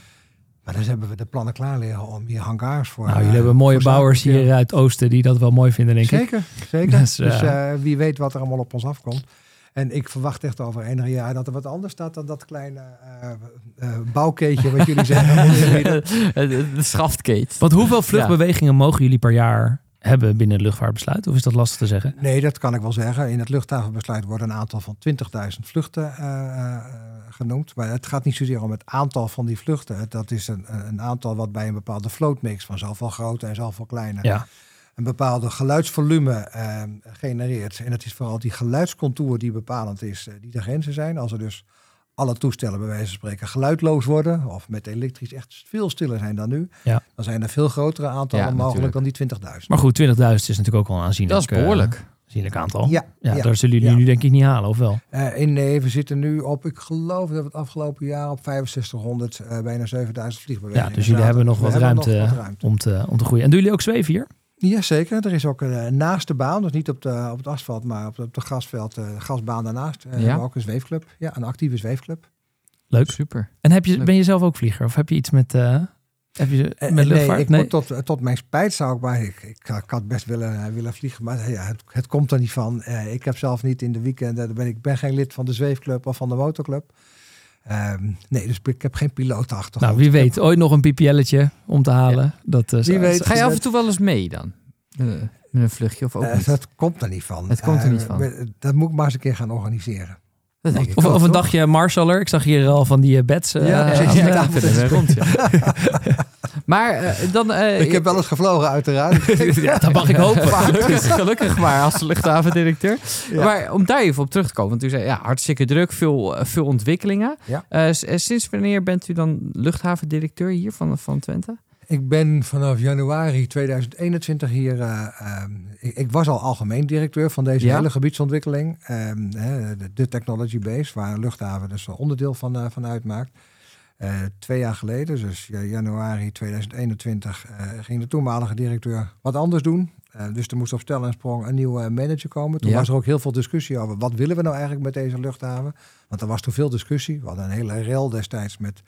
Maar dan hebben we de plannen klaar liggen om hier hangars voor. Nou, eh, jullie hebben mooie bouwers hier uit het oosten die dat wel mooi vinden, denk ik. Zeker, zeker. Dus, Dus, eh, eh, wie weet wat er allemaal op ons afkomt. En ik verwacht echt over enige jaar dat er wat anders staat dan dat kleine eh eh, bouwkeetje wat jullie zeggen. de schaftkate. Want hoeveel vluchtbewegingen mogen jullie per jaar hebben binnen het luchtvaartbesluit? Of is dat lastig te zeggen? Nee, dat kan ik wel zeggen. In het luchthavenbesluit wordt een aantal van 20.000 vluchten eh, eh, genoemd. Maar het gaat niet zozeer om het aantal van die vluchten. Dat is een, een aantal wat bij een bepaalde vlootmix van zoveel grote en zoveel kleine Ja. een bepaalde geluidsvolume eh, genereert. En het is vooral die geluidscontour die bepalend is, die de grenzen zijn. Als er dus alle toestellen bij wijze van spreken geluidloos worden, of met elektrisch echt veel stiller zijn dan nu, Ja. dan zijn er veel grotere aantallen Ja, mogelijk natuurlijk. dan die 20.000. Maar goed, 20.000 is natuurlijk ook wel een aanzienlijk, Dat is behoorlijk. eh, aanzienlijk aantal. Ja, Ja, ja, daar zullen jullie ja. nu denk ik niet halen, of wel? Eh, in nee, we zitten nu op, ik geloof dat we het afgelopen jaar op 6500, eh, bijna 7000 vliegbewegingen. Ja, dus jullie hebben nog We wat hebben ruimte, nog wat ruimte. Om, te, om te groeien. En doen jullie ook zweven hier? Jazeker, er is ook een eh, naast de baan, dus niet op, de, op het asfalt, maar op de, op de gasveld, eh, gasbaan daarnaast. eh, Ja. hebben we ook een zweefclub. Ja, een actieve zweefclub. Leuk. Super. En heb je, Leuk. ben je zelf ook vlieger? Of heb je iets met, eh, heb je, met nee, ik moet tot, tot mijn spijt zou ik maar. Ik, ik, ik had best willen, willen vliegen, maar ja, het, het komt er niet van. Eh, ik heb zelf niet in de weekenden, daar ben ik ben geen lid van de zweefclub of van de motorclub. Ehm, nee, dus ik heb geen pilootachtergrond. Nou, wie heb- weet. Ooit nog een PPL'tje om te halen. Dat, eh, weet. Ga je af en toe wel eens mee dan? Eh, Met een vluchtje of ook Eh, dat komt er niet van. Het komt er niet Eh, van. Dat moet ik maar eens een keer gaan organiseren. Dat denk ik Of, een toch? dagje Marshaller. Ik zag hier al van die eh, beds. eh, Ja, daar? Ja, rond, ja. maar eh, dan... eh, ik heb wel eens gevlogen, uiteraard. Ja, dat mag ik hopen. gelukkig, gelukkig maar als luchthavendirecteur. Ja. Maar om daar even op terug te komen. Want u zei ja, hartstikke druk, veel, eh, veel ontwikkelingen. Ja. Sinds wanneer bent u dan luchthavendirecteur hier van, van Twente? Ik ben vanaf januari 2021 hier. ik, ik was al algemeen directeur van deze Ja. hele gebiedsontwikkeling. ehm, de, de Technology Base, waar luchthaven dus onderdeel van, van uitmaakt. Eh, twee jaar geleden, dus ja, januari 2021, eh, ging de toenmalige directeur wat anders doen. Eh, dus er moest op stel en sprong een nieuwe manager komen. Toen Ja. was er ook heel veel discussie over wat willen we nou eigenlijk met deze luchthaven. Want er was toen veel discussie. We hadden een hele rel destijds met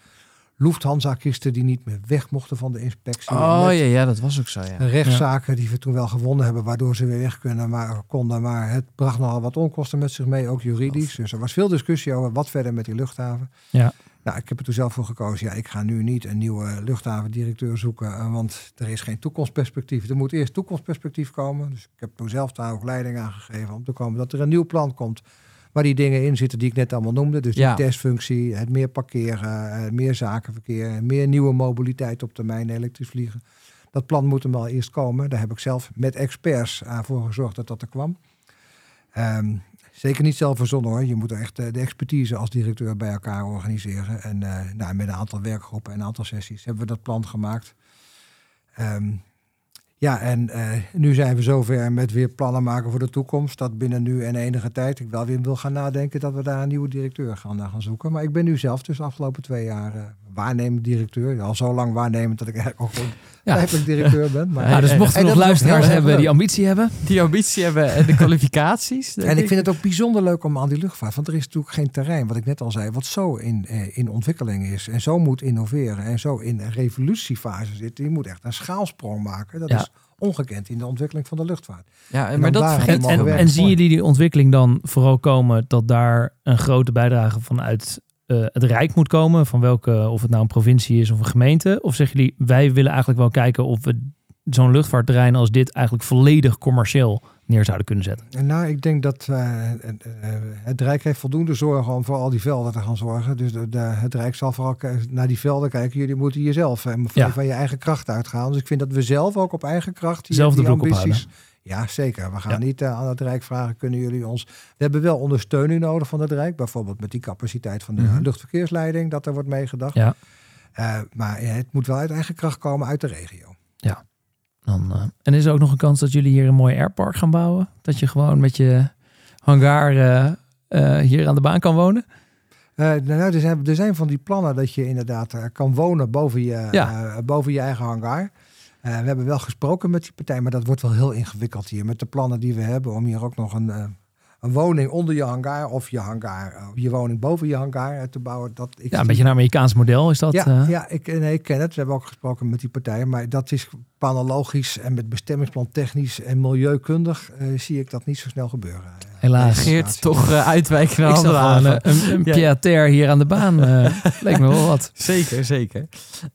Lufthansa-kisten die niet meer weg mochten van de inspectie. Oh ja, ja, dat was ook zo, ja. rechtszaken die we toen wel gewonnen hebben, waardoor ze weer weg kunnen, maar, konden. Maar het bracht nogal wat onkosten met zich mee, ook juridisch. Dus er was veel discussie over wat verder met die luchthaven. Ja. Nou, ik heb er toen zelf voor gekozen. Ja, ik ga nu niet een nieuwe luchthavendirecteur zoeken, eh, want er is geen toekomstperspectief. Er moet eerst toekomstperspectief komen. Dus ik heb toen zelf daar ook leiding aan gegeven om te komen dat er een nieuw plan komt. Waar die dingen in zitten die ik net allemaal noemde. Dus Ja. die testfunctie, het meer parkeren, eh, meer zakenverkeer, meer nieuwe mobiliteit op termijn, elektrisch vliegen. Dat plan moet er wel eerst komen. Daar heb ik zelf met experts aan voor gezorgd dat dat er kwam. Ehm, zeker niet zelf verzonnen hoor. Je moet echt eh, de expertise als directeur bij elkaar organiseren. En eh, nou, met een aantal werkgroepen en een aantal sessies hebben we dat plan gemaakt. Ehm, ja, en eh, nu zijn we zover met weer plannen maken voor de toekomst. Dat binnen nu en enige tijd ik wel weer wil gaan nadenken dat we daar een nieuwe directeur gaan, gaan zoeken. Maar ik ben nu zelf dus de afgelopen twee jaar waarnemend directeur. Al zo lang waarnemend dat ik eigenlijk ook gewoon Ja. directeur ben. Maar, Ja, dus En- mochten en we nog luisteraars hebben leuk. die ambitie hebben. Die ambitie hebben en de kwalificaties. En ik vind het ook bijzonder leuk om aan die luchtvaart. Want er is natuurlijk geen terrein, wat ik net al zei, wat zo in, eh, in ontwikkeling is. En zo moet innoveren. En zo in een revolutiefase zit. Die moet echt een schaalsprong maken. Dat Ja. is ongekend in de ontwikkeling van de luchtvaart. Ja, En maar dat vergeet En, en, en zien jullie die ontwikkeling dan vooral komen dat daar een grote bijdrage vanuit eh, het Rijk moet komen? Van welke, of het nou een provincie is of een gemeente? Of zeggen jullie, wij willen eigenlijk wel kijken of we zo'n luchtvaartterrein als dit eigenlijk volledig commercieel neer zouden kunnen zetten? En nou, ik denk dat eh, eh, het Rijk heeft voldoende zorgen om voor al die velden te gaan zorgen. Dus de, de- het Rijk zal vooral naar die velden kijken. Jullie moeten hier zelf eh, van, Ja. van je eigen kracht uitgaan. Dus ik vind dat we zelf ook op eigen kracht die, Zelf de die ambities... Ja, zeker. We gaan Ja. niet eh, aan het Rijk vragen, kunnen jullie ons... We hebben wel ondersteuning nodig van het Rijk. Bijvoorbeeld met die capaciteit van de Mhm. luchtverkeersleiding, dat er wordt meegedacht. Ja. Eh, maar ja, het moet wel uit eigen kracht komen uit de regio. Dan, eh, en is er ook nog een kans dat jullie hier een mooi airpark gaan bouwen? Dat je gewoon met je hangar hier aan de baan kan wonen? Eh, nou, er, zijn, er zijn van die plannen dat je inderdaad kan wonen boven je, Ja. boven je eigen hangar. Eh, we hebben wel gesproken met die partij, maar dat wordt wel heel ingewikkeld hier. Met de plannen die we hebben om hier ook nog een, eh, een woning onder je hangar of je hangar, eh, je woning boven je hangar te bouwen. Dat, ik Ja, een beetje een Amerikaans model is dat. ja, ja ik, nee, ik ken het. We hebben ook gesproken met die partijen. Maar dat is planologisch en met bestemmingsplan technisch en milieukundig zie ik dat niet zo snel gebeuren. Helaas. Geert toch eh, uitwijken naar andere haven. een, een, Ja. hier aan de baan. eh leek me wel wat. Zeker, zeker.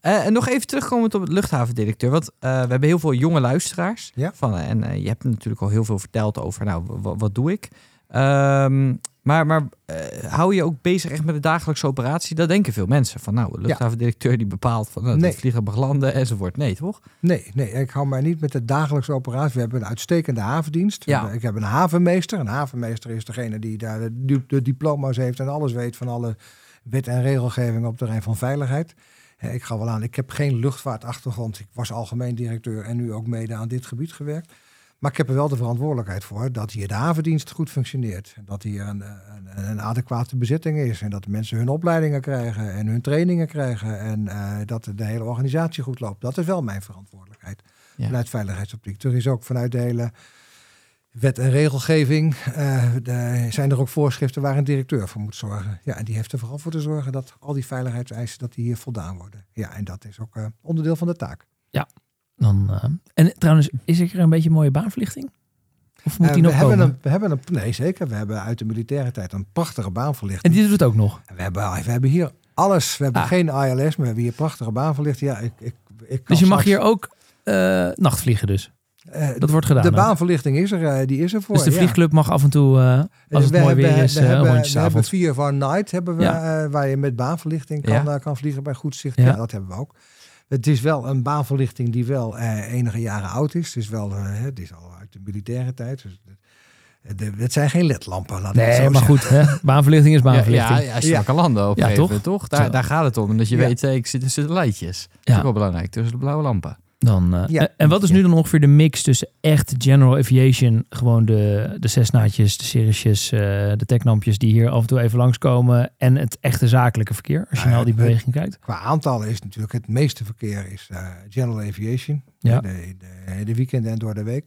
Eh, en nog even terugkomend op het luchthavendirecteur. Want eh, we hebben heel veel jonge luisteraars. Ja. Van, en eh, je hebt natuurlijk al heel veel verteld over, nou, wa- wat doe ik? Ehm, maar maar eh, hou je ook bezig echt met de dagelijkse operatie? Dat denken veel mensen. Van nou, de luchthavendirecteur die bepaalt van nou, Nee. het vliegen mag landen enzovoort. Nee, toch? Nee, nee, ik hou mij niet met de dagelijkse operatie. We hebben een uitstekende havendienst. Ja. hebben- Ik heb een havenmeester. Een havenmeester is degene die daar de, di- de diploma's heeft en alles weet van alle wet en regelgeving op het terrein van veiligheid. Ik ga wel aan. Ik heb geen luchtvaartachtergrond. Ik was algemeen directeur en nu ook mede aan dit gebied gewerkt. Maar ik heb er wel de verantwoordelijkheid voor dat hier de havendienst goed functioneert. Dat hier een, een, een adequate bezetting is. En dat de mensen hun opleidingen krijgen en hun trainingen krijgen. En eh, dat de hele organisatie goed loopt. Dat is wel mijn verantwoordelijkheid Ja. vanuit veiligheidsoptiek. Er is ook vanuit de hele wet en regelgeving de- zijn er ook voorschriften waar een directeur voor moet zorgen. Ja, en die heeft er vooral voor te zorgen dat al die veiligheidseisen dat die hier voldaan worden. Ja, en dat is ook eh, onderdeel van de taak. Dan, eh, en trouwens, is er een beetje mooie baanverlichting? Of moet Eh, die we, nog hebben komen? een, we hebben een, nee zeker, we hebben uit de militaire tijd een prachtige En baanverlichting. die doet het ook nog. We hebben, we hebben hier alles. We hebben Ah. geen ILS, maar we hebben hier prachtige baanverlichting. Ja, ik, ik, ik Dus je mag straks- hier ook eh nachtvliegen dus. Dat wordt gedaan. de baanverlichting is er, die is er voor. dus de ja. vliegclub mag af en toe, als het we mooi hebben, weer is, we hebben, een we hebben vier van Night hebben we, Ja. waar je met baanverlichting kan, Ja. kan vliegen bij goed zicht. Ja. dat hebben we ook. Het is wel een baanverlichting die wel eh, enige jaren oud is. Het is wel, eh, het is al uit de militaire tijd. Dus het, de- het zijn geen ledlampen. Laat Nee, zo maar zeggen. goed. Hè? Baanverlichting is Ja, baanverlichting. ja, ja, als je Ja. kan landen op een Ja, toch? Daar, daar gaat het om. En dat je Ja. weet, eh, ik zit tussen de lijntjes. Dat is Ja. ook wel belangrijk, tussen de blauwe lampen. Dan, eh, Ja. en- wat is nu dan ongeveer de mix tussen echt general aviation, gewoon de, de Cessnaatjes, de Cirrusjes, eh, de technampjes die hier af en toe even langskomen en het echte zakelijke verkeer, als je Ja, naar al die het- beweging kijkt? Qua aantallen is natuurlijk het meeste verkeer is eh, general aviation. Ja. De, de, de weekenden en door de week.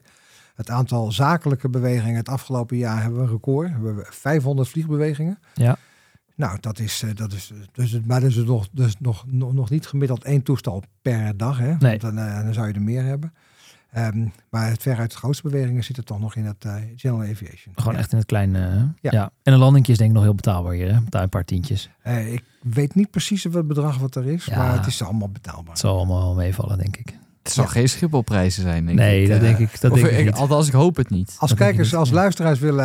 Het aantal zakelijke bewegingen het afgelopen jaar hebben we een record. We hebben 500 vliegbewegingen. Ja. Nou, dat is, eh, dat is dus, het- maar dat is nog, dus nog, nog, nog niet gemiddeld één toestel per dag. Hè? Nee. Dan, eh, dan zou je er meer hebben. Ehm, maar het veruit de grootste bewegingen zitten toch nog in het eh, general aviation. Gewoon Ja. echt in het kleine. eh, ja. Ja. En een landingje is denk ik nog heel betaalbaar hier, hè? Betaal een paar tientjes. Eh, ik weet niet precies wat bedrag wat er is, Ja. maar het is allemaal betaalbaar. Het zal allemaal meevallen, denk ik. Het zal Ja. geen Schipholprijzen zijn, denk nee, ik. dat Eh, denk ik, dat denk ik ik- niet. Althans, ik hoop het niet. Als Dat kijkers, niet, als luisteraars willen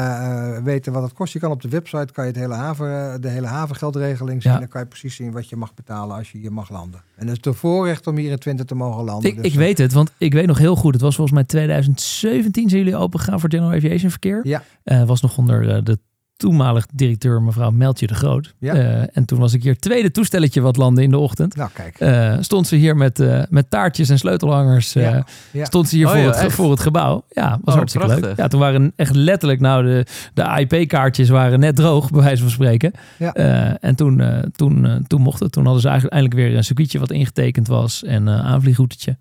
eh, weten wat het kost, je kan op de website kan je het hele haven, eh, de hele havengeldregeling zien. Ja. Dan kan je precies zien wat je mag betalen als je hier mag landen. En het is de voorrecht om hier in Twente te mogen landen. Ik, dus, ik weet het, want ik weet nog heel goed. Het was volgens mij 2017 zijn jullie open gegaan voor General Aviation verkeer. Ja. Eh, was nog onder de toenmalig directeur mevrouw Meltje de Groot. Ja. Eh, en toen was ik hier tweede toestelletje wat landde in de ochtend. Nou, kijk. Eh, stond ze hier met, eh, met taartjes en sleutelhangers. eh, Ja, ja. Stond ze hier Oh voor, het, echt? voor het gebouw. Ja, was Oh, hartstikke prachtig. leuk. Ja, toen waren echt letterlijk, nou, de, de IP-kaartjes waren net droog, bij wijze van spreken. Ja. Eh, en toen, eh, toen, toen mocht het. Toen hadden ze eigenlijk eindelijk weer een circuitje wat ingetekend was en een aanvliegroutetje.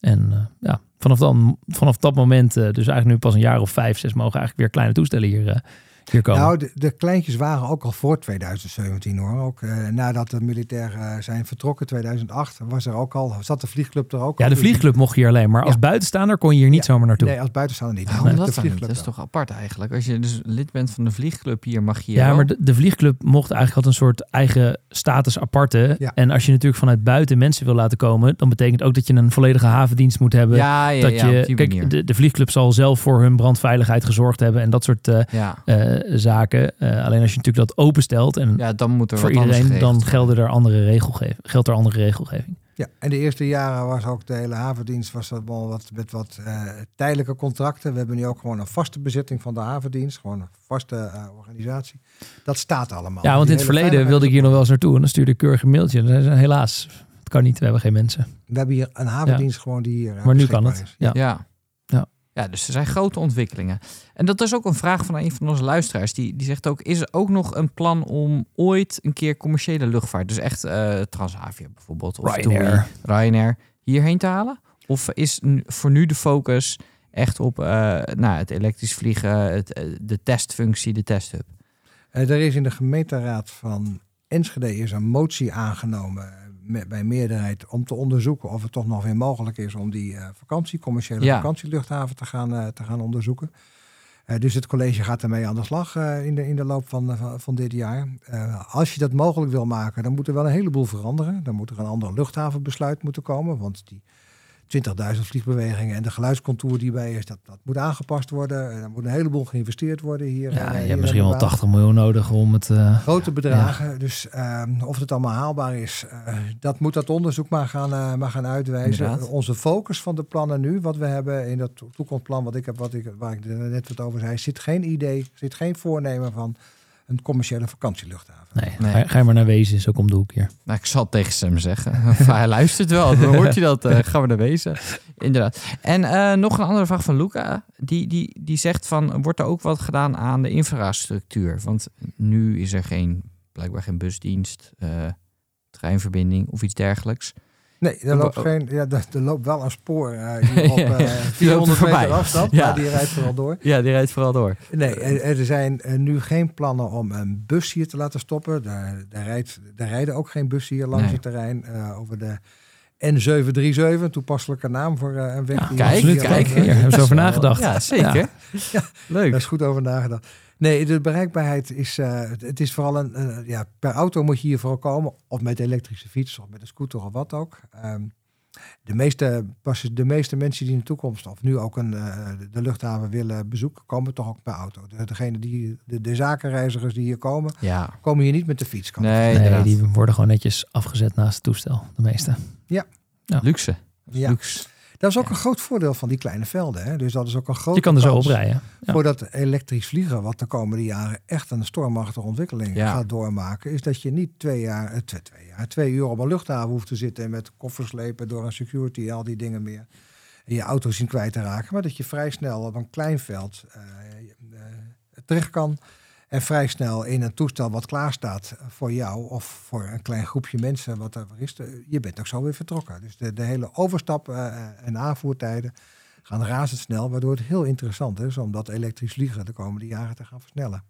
En eh, ja, vanaf, dan, vanaf dat moment, dus eigenlijk nu pas een jaar of vijf, zes, mogen eigenlijk weer kleine toestellen hier, eh, hier komen. Nou, de, de kleintjes waren ook al voor 2017 hoor. Ook eh, nadat de militairen eh, zijn vertrokken, 2008, was er ook al, zat de vliegclub er ook ja, al. de vliegclub mocht hier alleen, maar als Ja. buitenstaander kon je hier niet Ja. zomaar naartoe. Nee, als buitenstaander niet. Waarom Maar dat de niet? Dat is toch apart eigenlijk? Als je dus lid bent van de vliegclub hier, mag je hier Ja, wel- maar de, de vliegclub mocht eigenlijk had een soort eigen status aparte. Ja. En als je natuurlijk vanuit buiten mensen wil laten komen, dan betekent ook dat je een volledige havendienst moet hebben. Ja, ja, dat ja, je, kijk, de, de vliegclub zal zelf voor hun brandveiligheid gezorgd hebben en dat soort eh, ja. Zaken. Eh, alleen als je natuurlijk dat openstelt en ja, dan moet er voor wat anders iedereen, dan gelden er andere regelgeving, geldt er andere regelgeving. Ja, en de eerste jaren was ook de hele havendienst was dat wel wat, met wat eh, tijdelijke contracten. We hebben nu ook gewoon een vaste bezetting van de havendienst, gewoon een vaste eh, organisatie. Dat staat allemaal. Ja, want Die in het verleden wilde ik hier nog wel eens naartoe en dan stuurde ik keurig een mailtje. En zei helaas, het kan niet, we hebben geen mensen. We hebben hier een havendienst gewoon die hier. eh, Maar nu kan het. is. Ja. Ja. Ja. Dus er zijn grote ontwikkelingen. En dat is ook een vraag van een van onze luisteraars. Die, die zegt ook, is er ook nog een plan om ooit een keer commerciële luchtvaart, dus echt eh, Transavia bijvoorbeeld, of Ryanair. Ryanair, hierheen te halen? Of is nu- voor nu de focus echt op eh, nou, het elektrisch vliegen, het, eh, de testfunctie, de testhub? Er is in de gemeenteraad van Enschede is een motie aangenomen met, bij meerderheid om te onderzoeken of het toch nog weer mogelijk is om die eh, vakantie, commerciële Ja. vakantieluchthaven te gaan, eh, te gaan onderzoeken. Eh, dus het college gaat ermee aan de slag in, de, in de loop van, van, dit jaar. Als je dat mogelijk wil maken, dan moet er wel een heleboel veranderen. Dan moet er een ander luchthavenbesluit moeten komen. Want die 20.000 vliegbewegingen en de geluidscontour die bij is, dat, dat moet aangepast worden. En er moet een heleboel geïnvesteerd worden hier. Ja, eh, je hier hebt misschien wel baan. 80 miljoen nodig om het... eh, Grote bedragen. Dus ehm, of het allemaal haalbaar is, eh, dat moet dat onderzoek maar gaan, eh, maar gaan uitwijzen. Inderdaad. Onze focus van de plannen nu, wat we hebben in dat to- toekomstplan, wat ik heb, wat ik, waar ik net wat over zei, zit geen idee, zit geen voornemen van een commerciële vakantieluchthaven. nee, Nee. Ga, je- ga je maar naar Wezen, is ook om de hoek hier. Nou, ik zal het tegen Sam zeggen. Hij luistert wel, dan hoort hij dat. eh, gaan we naar wezen. Inderdaad. En eh, nog een andere vraag van Luca. Die, die, die zegt van, wordt er ook wat gedaan aan de infrastructuur? Want nu is er geen, blijkbaar geen busdienst, eh, treinverbinding of iets dergelijks. Nee, er loopt, geen, ja, er, loopt wel een spoor eh, hier op eh, Die 400 loopt meter afstand, Ja. maar die rijdt vooral door. Ja, die rijdt vooral door. Nee, er, er zijn eh, nu geen plannen om een bus hier te laten stoppen. Daar, daar, rijdt, daar rijden ook geen bussen hier langs Nee. het terrein. eh, over de N737, een toepasselijke naam voor eh, een weg. Ja, kijk, hier kijk, Hier hebben ze over nagedacht. Ja, zeker. Ja. Leuk. Daar is goed over nagedacht. Nee, de bereikbaarheid is, eh, het- is vooral een, ja, per auto moet je hier vooral komen. Of met elektrische fiets, of met een scooter of wat ook. Ehm, de, meeste, pas, de meeste mensen die in de toekomst, of nu ook een, eh, de luchthaven willen bezoeken, komen toch ook per auto. De, degene die, de, de zakenreizigers die hier komen, Ja. komen hier niet met de fiets. kan Nee, Nee, die worden gewoon netjes afgezet naast het toestel, de meeste. Luxe. Ja. Luxe. Dat is ook een groot voordeel van die kleine velden. Hè? Dus dat is ook een grote Je kan er zo oprijden. Ja. Voor dat elektrisch vliegen, wat de komende jaren echt een stormachtige ontwikkeling Ja. gaat doormaken, is dat je niet twee jaar, eh, twee, twee jaar, twee uur op een luchthaven hoeft te zitten en met koffers slepen door een security, al die dingen meer. En je auto zien kwijt te raken, maar dat je vrij snel op een klein veld eh, eh, terecht kan. En vrij snel in een toestel wat klaar staat voor jou of voor een klein groepje mensen wat er is, eh, je bent ook zo weer vertrokken. Dus de, de hele overstap eh, en aanvoertijden gaan razendsnel, waardoor het heel interessant is om dat elektrisch vliegen de komende jaren te gaan versnellen.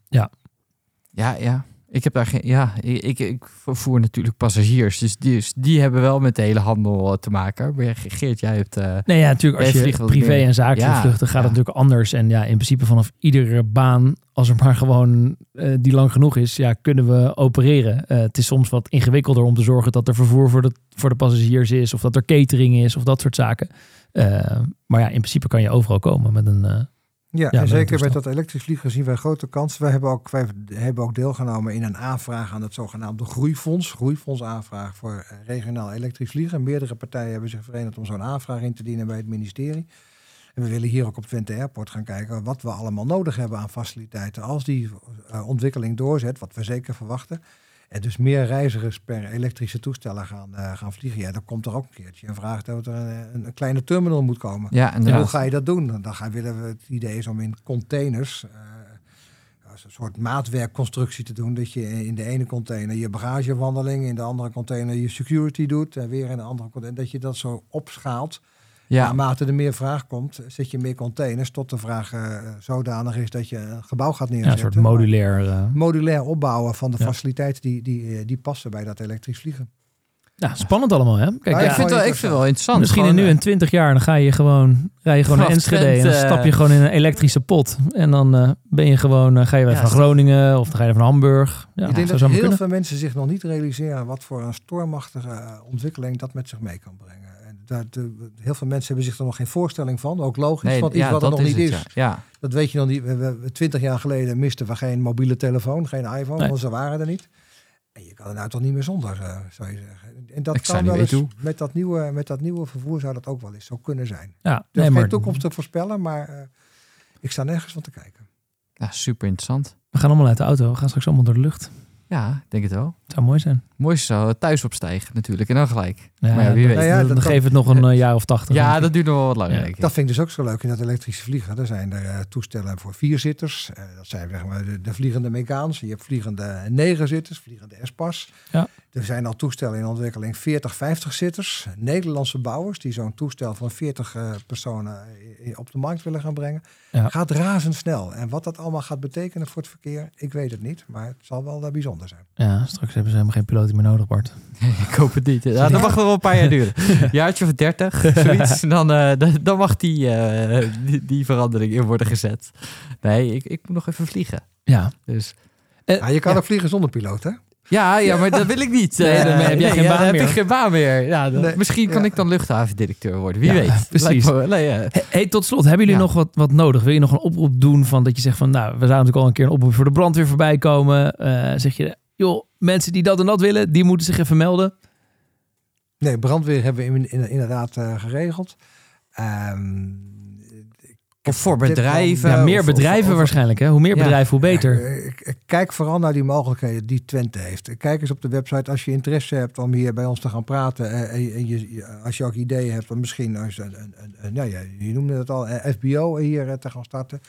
Ja, ja. Ik heb daar geen. Ja, ik, ik, ik vervoer natuurlijk passagiers. Dus die, dus die hebben wel met de hele handel eh, te maken. Maar Geert, jij hebt. eh, Nee, ja, natuurlijk als je privé meer. en zakelijk Ja, vluchten gaat ja. het natuurlijk anders. En ja, in principe vanaf iedere baan, als er maar gewoon eh, die lang genoeg is, ja, kunnen we opereren. Het is soms wat ingewikkelder om te zorgen dat er vervoer voor de, voor de passagiers is, of dat er catering is, of dat soort zaken. Maar ja, in principe kan je overal komen met een... Ja, en zeker met dat elektrisch vliegen zien wij grote kansen. Wij hebben ook, wij hebben ook deelgenomen in een aanvraag aan het zogenaamde Groeifonds. Groeifonds aanvraag voor eh, regionaal elektrisch vliegen. Meerdere partijen hebben zich verenigd om zo'n aanvraag in te dienen bij het ministerie. En we willen hier ook op Twente Airport gaan kijken wat we allemaal nodig hebben aan faciliteiten. Als die eh, ontwikkeling doorzet, wat we zeker verwachten. En dus meer reizigers per elektrische toestellen gaan, eh, gaan vliegen. Ja, dan komt er ook een keertje een vraag dat er een, een kleine terminal moet komen. ja, En hoe ga je dat doen? Dan gaan, willen we het idee is om in containers als een soort maatwerkconstructie te doen. Dat je in de ene container je bagagewandeling, in de andere container je security doet. En weer in de andere container. Dat je dat zo opschaalt. Ja, Naarmate er meer vraag komt, zet je meer containers. Tot de vraag eh, zodanig is dat je een gebouw gaat ja, een neerzetten. soort modulair... eh, Modulair opbouwen van de Ja. faciliteiten die, die, eh, die passen bij dat elektrisch vliegen. ja, spannend allemaal, hè? Kijk, Ja, Maar ja, ik, vind het wel, ik vind het wel interessant. Misschien in nu in 20 jaar, dan ga je gewoon, rij je gewoon naar Enschede en dan stap je gewoon in een elektrische pot. En dan ben je gewoon, ga je weer Ja, van Groningen of dan ga je van Hamburg. Ja, ik denk dat heel kunnen. veel mensen zich nog niet realiseren wat voor een stormachtige ontwikkeling dat met zich mee kan brengen. Dat, de- heel veel mensen hebben zich er nog geen voorstelling van. Ook logisch, nee, want iets ja, wat er dat nog niet het, is. Ja. ja. Dat weet je nog niet. We, we- twintig jaar geleden misten we geen mobiele telefoon, geen iPhone, Nee. want ze waren er niet. En je kan er nou toch niet meer zonder, eh, zou je zeggen. En dat Ik zou kan wel eens, met dat, nieuwe, met dat nieuwe vervoer zou dat ook wel eens zo kunnen zijn. Ja, Dus nee, geen maar toekomst te voorspellen, maar eh, ik sta nergens van te kijken. Ja, super interessant. we gaan allemaal uit de auto. We gaan straks allemaal door de lucht. Ja, denk het wel. Het zou mooi zijn. Mooi zou thuis opstijgen natuurlijk. En dan gelijk. Ja, maar ja, wie dan, weet. Nou ja, dan, dat dan kan- geef het nog een eh, jaar of tachtig. Ja, dat duurt nog wel wat langer, Ja, denk ik. Dat vind ik dus ook zo leuk in dat elektrische vliegen. Er zijn er eh, toestellen voor vierzitters. Eh, dat zijn zeg maar de, de vliegende Megaans. Je hebt vliegende negenzitters, vliegende Espas. Ja. Er zijn al toestellen in ontwikkeling 40, 50 zitters. Nederlandse bouwers die zo'n toestel van 40 eh, personen op de markt willen gaan brengen. Ja. Gaat razendsnel. En wat dat allemaal gaat betekenen voor het verkeer, ik weet het niet. Maar het zal wel bijzonder zijn. Ja, straks hebben ze helemaal geen piloot piloten meer nodig, Bart. Ik hoop het niet. Ja, dat mag nog wel een paar jaar duren. Een jaartje of dertig, zoiets. Dan, eh, dan, dan mag die, eh, die, die verandering in worden gezet. Nee, ik, ik moet nog even vliegen. Ja. Dus Ja, je kan Ja. ook vliegen zonder piloot, hè? ja, ja, maar dat wil ik niet. Nee, Eh, dan heb jij geen ja, baan dan heb meer. ik geen baan meer. Ja, dan- Nee, misschien kan ja. ik dan luchthavendirecteur worden. Wie Ja, weet. precies. Me wel- nee, ja. Hey, tot slot, hebben jullie Ja. nog wat, wat nodig? Wil je nog een oproep doen van dat je zegt van, nou, we zouden natuurlijk al een keer een oproep voor de brandweer voorbij komen. Eh, zeg je, joh, mensen die dat en dat willen, die moeten zich even melden. Nee, brandweer hebben we in- in- inderdaad eh, geregeld. Ehm, Of voor bedrijven. Ja, meer of- bedrijven of- waarschijnlijk, hè? Hoe meer Ja. bedrijven, hoe beter. Eh, Kijk vooral naar die mogelijkheden die Twente heeft. Kijk eens op de website als je interesse hebt om hier bij ons te gaan praten. eh, En, en je, als je ook ideeën hebt om misschien als nou ja, je noemde het al, FBO hier te gaan starten.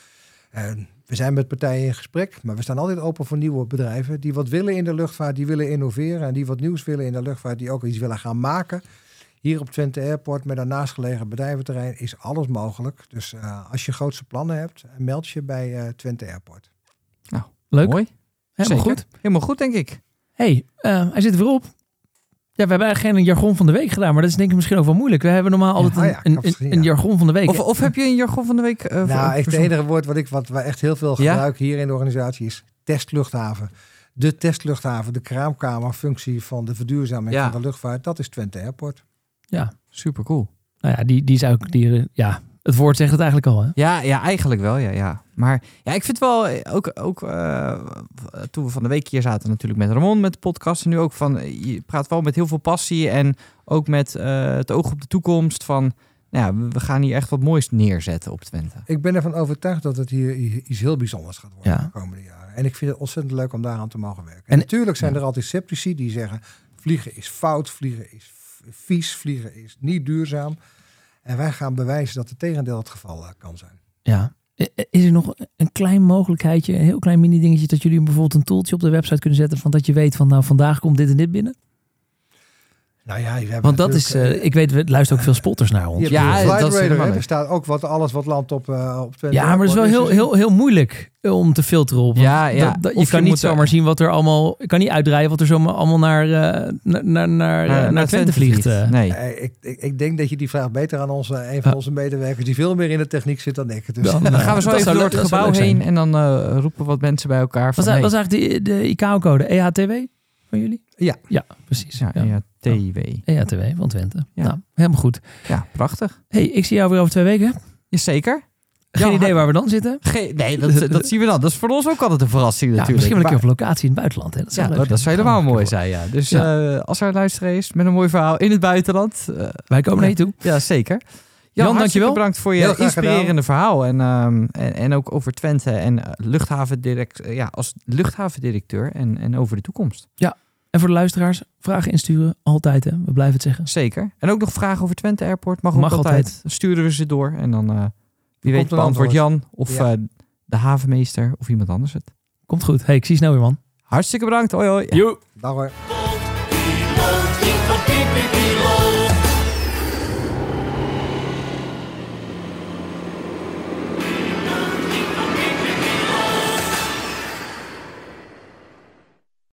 En we zijn met partijen in gesprek, maar we staan altijd open voor nieuwe bedrijven die wat willen in de luchtvaart, die willen innoveren en die wat nieuws willen in de luchtvaart, die ook iets willen gaan maken. Hier op Twente Airport met een naastgelegen bedrijventerrein is alles mogelijk. Dus eh, als je grootste plannen hebt, meld je bij eh, Twente Airport. Leuk, Mooi. helemaal Zeker. goed. Helemaal goed, denk ik. hey, eh, hij zit er weer op. Ja, we hebben eigenlijk geen jargon van de week gedaan, maar dat is denk ik misschien ook wel moeilijk. We hebben normaal altijd Ah een, ja, een, een, jargon van de week. Of, of heb je een jargon van de week? eh, voor- Nou, echt het enige woord wat ik wat we echt heel veel Ja? gebruiken hier in de organisatie is testluchthaven. De testluchthaven, de kraamkamerfunctie van de verduurzaming Ja. van de luchtvaart, dat is Twente Airport. ja, Super cool. nou ja, die, die zou ik, die, eh, ja, het woord zegt het eigenlijk al, hè? Ja, ja, eigenlijk wel, ja, ja. Maar ja, ik vind wel, eh, ook, ook eh, toen we van de week hier zaten natuurlijk met Ramon met de podcast. En nu ook van, eh, je praat wel met heel veel passie en ook met eh, het oog op de toekomst van, nou ja, we- gaan hier echt wat moois neerzetten op Twente. Ik ben ervan overtuigd dat het hier iets heel bijzonders gaat worden Ja. de komende jaren. En ik vind het ontzettend leuk om daaraan te mogen werken. En, En- natuurlijk zijn ja. er altijd sceptici die zeggen, vliegen is fout, vliegen is vies, vliegen is niet duurzaam. En wij gaan bewijzen dat het tegendeel het geval eh, kan zijn. Ja. Is er nog een klein mogelijkheidje, een heel klein mini dingetje, dat jullie bijvoorbeeld een tooltje op de website kunnen zetten van dat je weet van nou vandaag komt dit en dit binnen? Nou ja, we hebben Want dat is, eh, eh, ik weet, we luisteren ook veel spotters naar ons. Ja, dat is. Er staat ook wat, alles wat landt op, uh, op Ja, maar het is wel heel, heel, heel moeilijk om te filteren op. want Ja, ja. dat- dat- je kan je niet zomaar zien wat er allemaal... Je kan niet uitdraaien wat er zomaar allemaal naar, eh, naar, naar, naar, naar Twente vliegt. Nee. Ik, ik, ik denk dat je die vraag beter aan onze, een van onze medewerkers die veel meer in de techniek zit dan ik. Dus, Dan, Dan gaan we zo dat even door het dat gebouw heen en dan eh, roepen wat mensen bij elkaar van... Was, hey, was eigenlijk de, de ICAO-code EHTW van jullie? Ja. Ja, precies. ja, Ja. ja, TW. EHTW van Twente. Ja. Nou, helemaal goed. Ja, prachtig. hey, ik zie jou weer over twee weken. Jazeker. Geen Ja, idee waar we dan zitten. Geen, nee, dat, dat zien we dan. Dat is voor ons ook altijd een verrassing Ja, natuurlijk. misschien wel een keer op locatie in het buitenland. Hè? Dat zou Ja, leuk dat, zou helemaal mooi zijn, ja. Dus Ja. eh, als er een luisteraar is met een mooi verhaal in het buitenland, eh. Wij komen naar je toe. ja, zeker. Jan, dankjewel. dankjewel. bedankt voor je inspirerende gedaan. verhaal. En, ehm, en, en ook over Twente en eh, luchthavendirect, eh, ja, als luchthavendirecteur en, en over de toekomst. En voor de luisteraars, vragen insturen. Altijd, hè? We blijven het zeggen. Zeker. En ook nog vragen over Twente Airport. Mag, Mag ook altijd. altijd. Sturen we ze door. En dan, eh, wie weet, een beantwoordt Jan of Ja. eh, de havenmeester of iemand anders het. Komt goed. Hey, ik zie je snel weer, man. Hartstikke bedankt. Hoi hoi. Joe. Dag hoor.